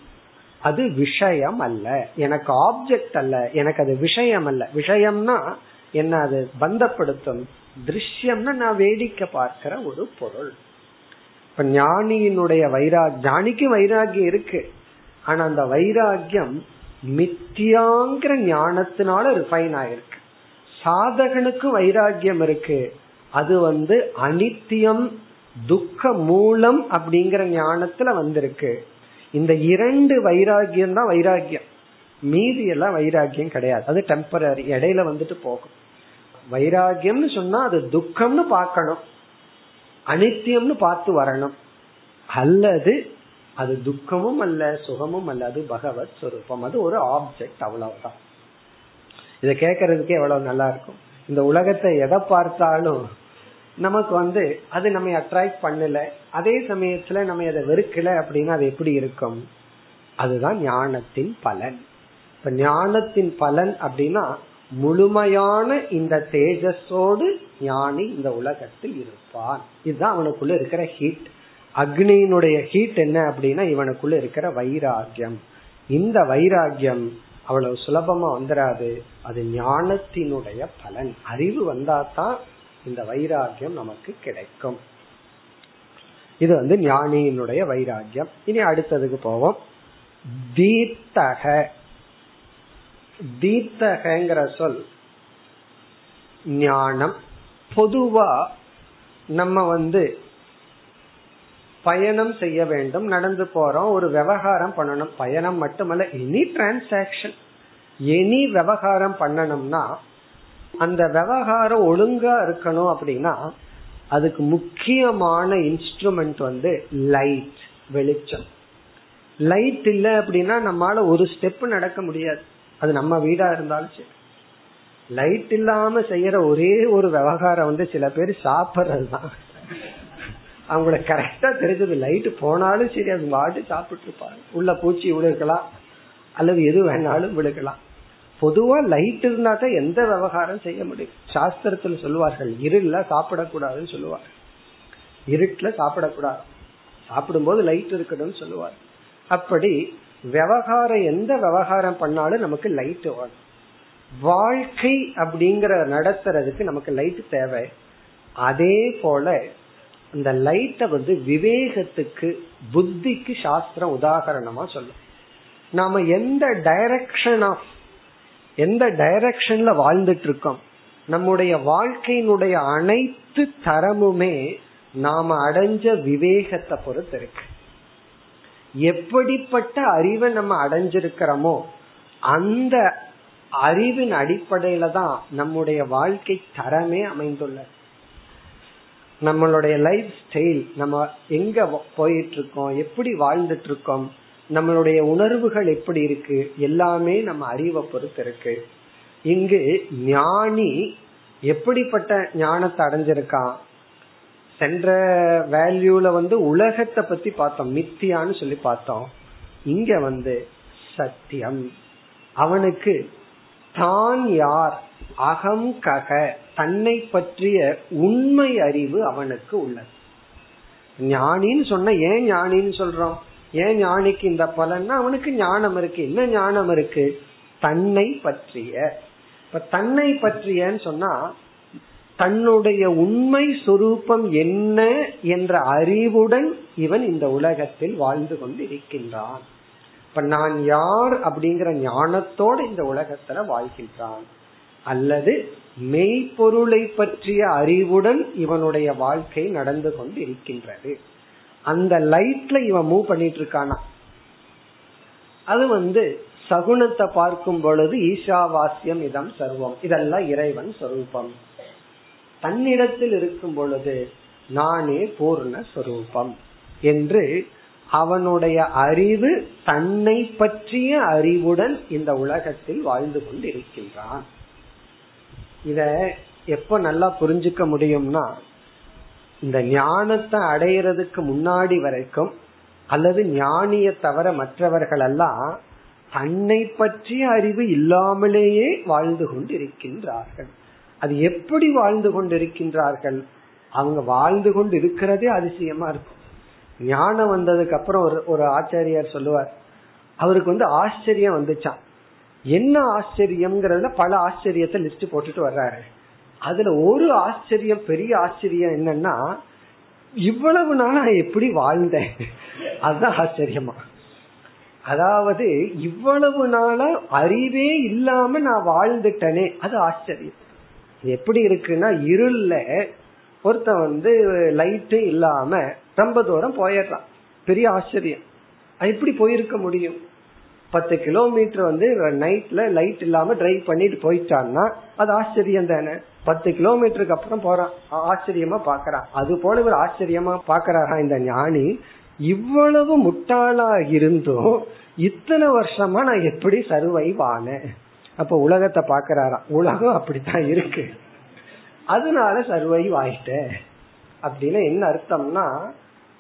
அது விஷயம் அல்ல. எனக்கு ஆப்ஜெக்ட் அல்ல. எனக்கு அது விஷயம் அல்ல. விஷயம்னா என்ன அது? பந்தப்படுத்தும். திருஷ்யம்னா நான் வேடிக்கை பார்க்கிற ஒரு பொருள். இப்ப ஞானியினுடைய வைராக் ஞானிக்கு வைராகியம் இருக்கு. ஆனா அந்த வைராகியம் மித்தியாங்கிற ஞானத்தினால ரிஃபைன் ஆயிருக்கு. சாதகனுக்கு வைராகியம் இருக்கு. அது வந்து அனித்தியம் துக்க மூலம் அப்படிங்கிற ஞானத்துல வந்திருக்கு. இந்த இரண்டு வைராகியம் தான் வைராகியம் மீதி எல்லாம் வைராகியம் கிடையாது. அது டெம்பரரி இடையில வந்துட்டு போகும். வைராகியம்னு சொன்னா அது துக்கம்னு பார்க்கணும். அனித்தியம்னு பார்த்து வரணும். அல்லது அது துக்கமும் அல்ல சுகமும் அல்ல அது பகவத் சொரூபம். அது ஒரு ஆப்ஜெக்ட் அவ்வளவுதான். இதை கேக்குறதுக்கே எவ்வளவு நல்லா இருக்கும். இந்த உலகத்தை எதை பார்த்தாலும் நமக்கு வந்து அது நம்ம அட்ராக்ட் பண்ணல. அதே சமயத்துல நம்ம அதை வெறுக்கல அப்படின்னா அது எப்படி இருக்கும்? அதுதான் ஞானத்தின் பலன். இப்ப ஞானத்தின் பலன் அப்படின்னா முழுமையான இந்த தேஜஸோடு ஞானி இந்த உலகத்தில் இருப்பான். இதுதான் அவனுக்குள்ள இருக்கிற ஹீட் அக்னியினுடைய ஹீட் என்ன அப்படின்னா இவனுக்குள்ள இருக்கிற வைராகியம் இந்த வைராகியம் அவ்வளவு சுலபமா வந்துடாது அது ஞானத்தினுடைய பலன். அறிவு வந்தாதான் இந்த வைராகியம் நமக்கு கிடைக்கும். இது வந்து ஞானியினுடைய வைராகியம் இனி அடுத்ததுக்கு போவோம். தீர்த்தக. தீர்த்தகங்கிற சொல் ஞானம். பொதுவா நம்ம வந்து பயணம் செய்ய வேண்டும் நடந்து போறோம் ஒரு விவகாரம் பண்ணணும். பயணம் மட்டுமல்ல எனி டிரான்சாக்சன் எனி விவகாரம் பண்ணணும்னா அந்த விவகாரம் ஒழுங்கா இருக்கணும் அப்படின்னா அதுக்கு முக்கியமான இன்ஸ்ட்ருமெண்ட் வந்து லைட் வெளிச்சம். லைட் இல்ல அப்படின்னா நம்மால ஒரு ஸ்டெப் நடக்க முடியாது. அது நம்ம வீடா இருந்தாலும் சரி. லைட் இல்லாம செய்யற ஒரே ஒரு விவகாரம் வந்து சில பேர் சாப்பிடுறது தான் அவங்கள கரெக்டா தெரிஞ்சது. லைட் போனாலும் சரி அது வாட்டு சாப்பிட்டு இருப்பாங்க உள்ள பூச்சி விழுக்கலாம் அல்லது எது வேணாலும் விழுக்கலாம் பொதுவா லைட் இருந்தா தான் எந்த விவகாரம் செய்ய முடியும். சாஸ்திரத்துல சொல்லுவார்கள் இருள சாப்பிடக்கூடாதுன்னு சொல்லுவார் இருட்டுல சாப்பிடக்கூடாது. சாப்பிடும்போது லைட் இருக்கணும்னு சொல்லுவார் அப்படி விவகாரம் எந்த விவகாரம் பண்ணாலும் நமக்கு லைட் வேணும். வாழ்க்கை அப்படிங்கிற நடத்துறதுக்கு நமக்கு லைட் தேவை. அதே போல இந்த லைட்டை வந்து விவேகத்துக்கு புத்திக்கு சாஸ்திரம் உதாகரணமா சொல்லும். நாம எந்த டைரக்ஷன் ஆஃப் எந்த டைரக்ஷன்ல வாழ்ந்துட்டு இருக்கோம் நம்முடைய வாழ்க்கையினுடைய அனைத்து தரமுமே நாம அடைஞ்ச விவேகத்தை பொறுத்து இருக்கு. எப்படிப்பட்ட அறிவை நம்ம அடைஞ்சிருக்கிறோமோ அந்த அறிவின் அடிப்படையில தான் நம்முடைய வாழ்க்கை தரமே அமைந்துள்ளது. நம்மளுடைய லைஃப் ஸ்டைல் நம்ம எங்க போயிட்டு இருக்கோம் எப்படி வாழ்ந்துட்டு இருக்கோம் நம்மளுடைய உணர்வுகள் எப்படி இருக்கு எல்லாமே நம்ம அறிவை பொறுத்து இருக்கு. இங்கு ஞானி எப்படிப்பட்ட ஞானத்தை அடைஞ்சிருக்கான்? சென்ற வேல்யூல வந்து உலகத்தை பத்தி பார்த்தோம் மித்தியான்னு சொல்லி பார்த்தோம். இங்க வந்து சத்தியம். அவனுக்கு தான் யார்? அகம் கக. தன்னை பற்றிய உண்மை அறிவு அவனுக்கு உள்ளது. ஞானின்னு சொன்ன ஏன் ஞானின்னு சொல்றோம்? ஏன் ஞானிக்கு இந்த பலன்னா அவனுக்கு ஞானம் இருக்கு. என்ன ஞானம் இருக்கு? தன்னை பற்றிய. இப்ப தன்னை பற்றியன்னு சொன்னா தன்னுடைய உண்மை சொரூபம் என்ன என்ற அறிவுடன் இவன் இந்த உலகத்தில் வாழ்ந்து கொண்டு இருக்கின்றான் இப்ப நான் யார் அப்படிங்கிற ஞானத்தோடு இந்த உலகத்துல வாழ்கின்றான். அல்லது மெய்ப்பொருளை பற்றிய அறிவுடன் இவனுடைய வாழ்க்கை நடந்து கொண்டு இருக்கின்றது அந்த லைட்ல இவன் மூவ் பண்ணிட்டு இருக்கானா அது வந்து சகுனத்தை பார்க்கும் பொழுது ஈஷாவாஸ்யம் இதம் சர்வம். இதெல்லாம் இறைவன் சொரூபம். தன்னிடத்தில் இருக்கும் பொழுது நானே பூர்ண சொரூபம் என்று அவனுடைய அறிவு தன்னை பற்றிய அறிவுடன் இந்த உலகத்தில் வாழ்ந்து கொண்டிருக்கின்றான். இத எப்ப நல்லா புரிஞ்சுக்க முடியும்னா இந்த ஞானத்தை அடையிறதுக்கு முன்னாடி வரைக்கும் அல்லது ஞானிய தவிர மற்றவர்கள் எல்லாம் தன்னை பற்றிய அறிவு இல்லாமலேயே வாழ்ந்து கொண்டிருக்கின்றார்கள். அது எப்படி வாழ்ந்து கொண்டிருக்கின்றார்கள்? அவங்க வாழ்ந்து கொண்டு இருக்கிறதே அதிசயமா இருக்கும். ஞானம் வந்ததுக்கு அப்புறம் ஒரு ஒரு ஆச்சாரியார் சொல்லுவார் அவருக்கு வந்து ஆச்சரியம் வந்துச்சான் என்ன ஆச்சரியம்ங்கிறதுல பல ஆச்சரியத்தை லிஸ்ட் போட்டுட்டு வர்றாரு. அதுல ஒரு ஆச்சரியம் பெரிய ஆச்சரியம் என்னன்னா இவ்வளவு நாள் நான் எப்படி வாழ்ந்தேன்? அதுதான் ஆச்சரியமா. அதாவது இவ்வளவு நாளா அறிவே இல்லாம நான் வாழ்ந்துட்டனே அது ஆச்சரியம். எப்படி இருக்குன்னா இருள்ல ஒருத்த வந்து லைட்டு இல்லாம ரொம்ப தூரம் போயிடுறான். பெரிய ஆச்சரியம். எப்படி போயிருக்க முடியும்? பத்து கிலோமீட்டர் வந்து நைட்ல லைட் இல்லாம டிரைவ் பண்ணிட்டு போயிட்டான்னா அது ஆச்சரியம் தானே. பத்து கிலோமீட்டருக்கு அப்புறம் போறான் ஆச்சரியமா பாக்குறான் அது போல இவர் ஆச்சரியமா பாக்குறாரா இந்த ஞானி? இவ்வளவு முட்டாளா இருந்தும் இத்தனை வருஷமா நான் எப்படி சர்வைவ் ஆனேன்? அப்ப உலகத்தை பாக்குறாராம் உலகம் அப்படித்தான் இருக்கு. அதனால சர்வைவ் ஆயிட்டேன். அப்படின்னு என்ன அர்த்தம்னா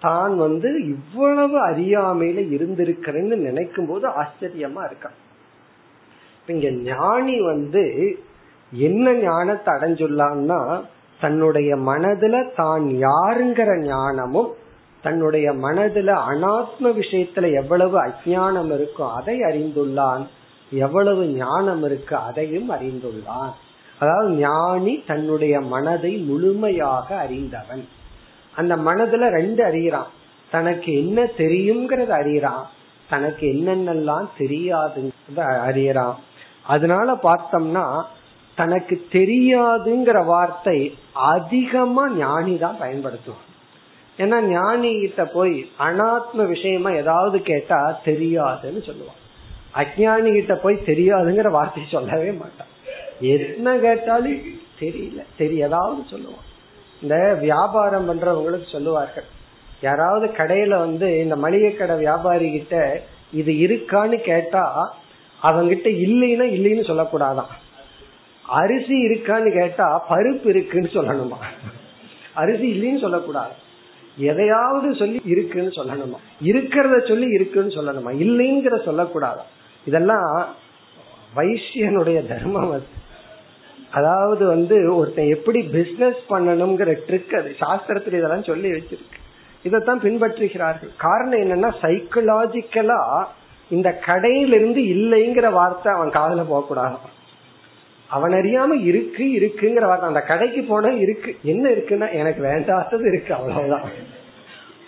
தான் வந்து இவ்வளவு அறியாமையில இருந்திருக்கிறேன்னு நினைக்கும் போது ஆச்சரியமா இருக்கான் இங்க ஞானி வந்து என்ன ஞானத்தை அடைஞ்சுள்ளான்னா தன்னுடைய மனதுல தான் யாருங்கிற ஞானமும் தன்னுடைய மனதுல அனாத்ம விஷயத்துல எவ்வளவு அஜானம் இருக்கோ அதை அறிந்துள்ளான். எவ்வளவு ஞானம் இருக்கு அதையும் அறிந்துள்ளான். அதாவது ஞானி தன்னுடைய மனதை முழுமையாக அறிந்தவன். அந்த மனதுல ரெண்டு அறியறான் தனக்கு என்ன தெரியுங்கிறத அறியறான் தனக்கு என்னென்னலாம் தெரியாதுங்கிறத அறியறான் அதனால பார்த்தோம்னா தனக்கு தெரியாதுங்கிற வார்த்தை அதிகமா ஞானி தான் பயன்படுத்துவான். ஏன்னா ஞானி கிட்ட போய் அனாத்ம விஷயமா ஏதாவது கேட்டா தெரியாதுன்னு சொல்லுவான். அஜானி கிட்ட போய் தெரியாதுங்கிற வார்த்தையை சொல்லவே மாட்டான். என்ன கேட்டாலும் தெரியல தெரியதாவது சொல்லுவான். இந்த வியாபாரம் பண்றவங்களுக்கு சொல்லுவார்கள். யாராவது கடையில வந்து இந்த மளிகை கடை வியாபாரி கிட்ட இது இருக்கான்னு கேட்டா அவங்கிட்ட இல்லைன்னா இல்லைன்னு சொல்லக்கூடாதான். அரிசி இருக்கான்னு கேட்டா பருப்பு இருக்குன்னு சொல்லணுமா? அரிசி இல்லைன்னு சொல்லக்கூடாது. எதையாவது சொல்லி இருக்குன்னு சொல்லணுமா? இருக்கிறத சொல்லி இருக்குன்னு சொல்லணுமா? இல்லைங்கிற சொல்லக்கூடாது இதெல்லாம் வைசியனுடைய தர்மம் அது. அதாவது வந்து ஒருத்தன் எப்படி பிசினஸ் பண்ணணுங்கிற ட்ரிக் அது சாஸ்திரத்துல இதெல்லாம் சொல்லி வச்சிருக்கு. இதைத்தான் பின்பற்றுகிறார்கள். காரணம் என்னன்னா சைக்கலாஜிக்கலா இந்த கடையிலிருந்து இல்லைங்கிற வார்த்தை அவன் காதல போகக்கூடாது. அவன் அறியாம இருக்கு இருக்குங்கிற வார்த்தை. அந்த கடைக்கு போனா இருக்கு. என்ன இருக்குன்னா எனக்கு வேண்டாதது இருக்கு அவ்வளவுதான்.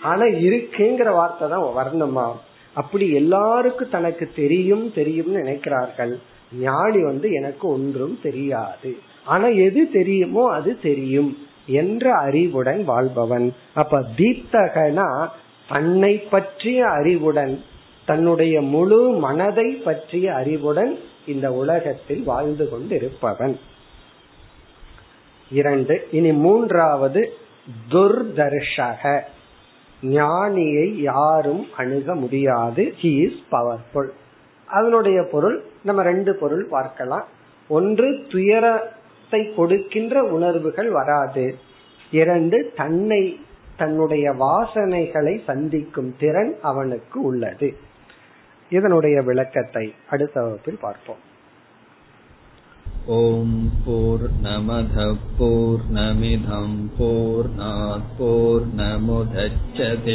ஆனா இருக்குங்கிற வார்த்தை தான் வரணுமா. அப்படி எல்லாருக்கும் தனக்கு தெரியும் தெரியும்னு நினைக்கிறார்கள். ஞானி வந்து எனக்கு ஒன்றும் தெரியாது. ஆனா எது தெரியுமோ அது தெரியும் என்ற அறிவுடன் வாழ்பவன். அப்ப தீப்தகனா தன்னை பற்றிய அறிவுடன் தன்னுடைய முழு மனதை பற்றிய அறிவுடன் இந்த உலகத்தில் வாழ்ந்து கொண்டிருப்பவன். இரண்டு இனி மூன்றாவது துர்தர்ஷக. ஞானியை யாரும் அணுக முடியாது. ஹி இஸ் பவர்ஃபுல் அதனுடைய பொருள் நம்ம ரெண்டு பொருள் பார்க்கலாம் ஒன்று துயரத்தை கொடுக்கின்ற உணர்வுகள் வராது இரண்டு தன்னை தன்னுடைய வாசனைகளை சந்திக்கும் திறன் அவனுக்கு உள்ளது இதனுடைய விளக்கத்தை அடுத்த வகுப்பில் பார்ப்போம் ॐ पूर्णमधः पूर्णमिधं पूर्णात् पूर्णमुदच्छते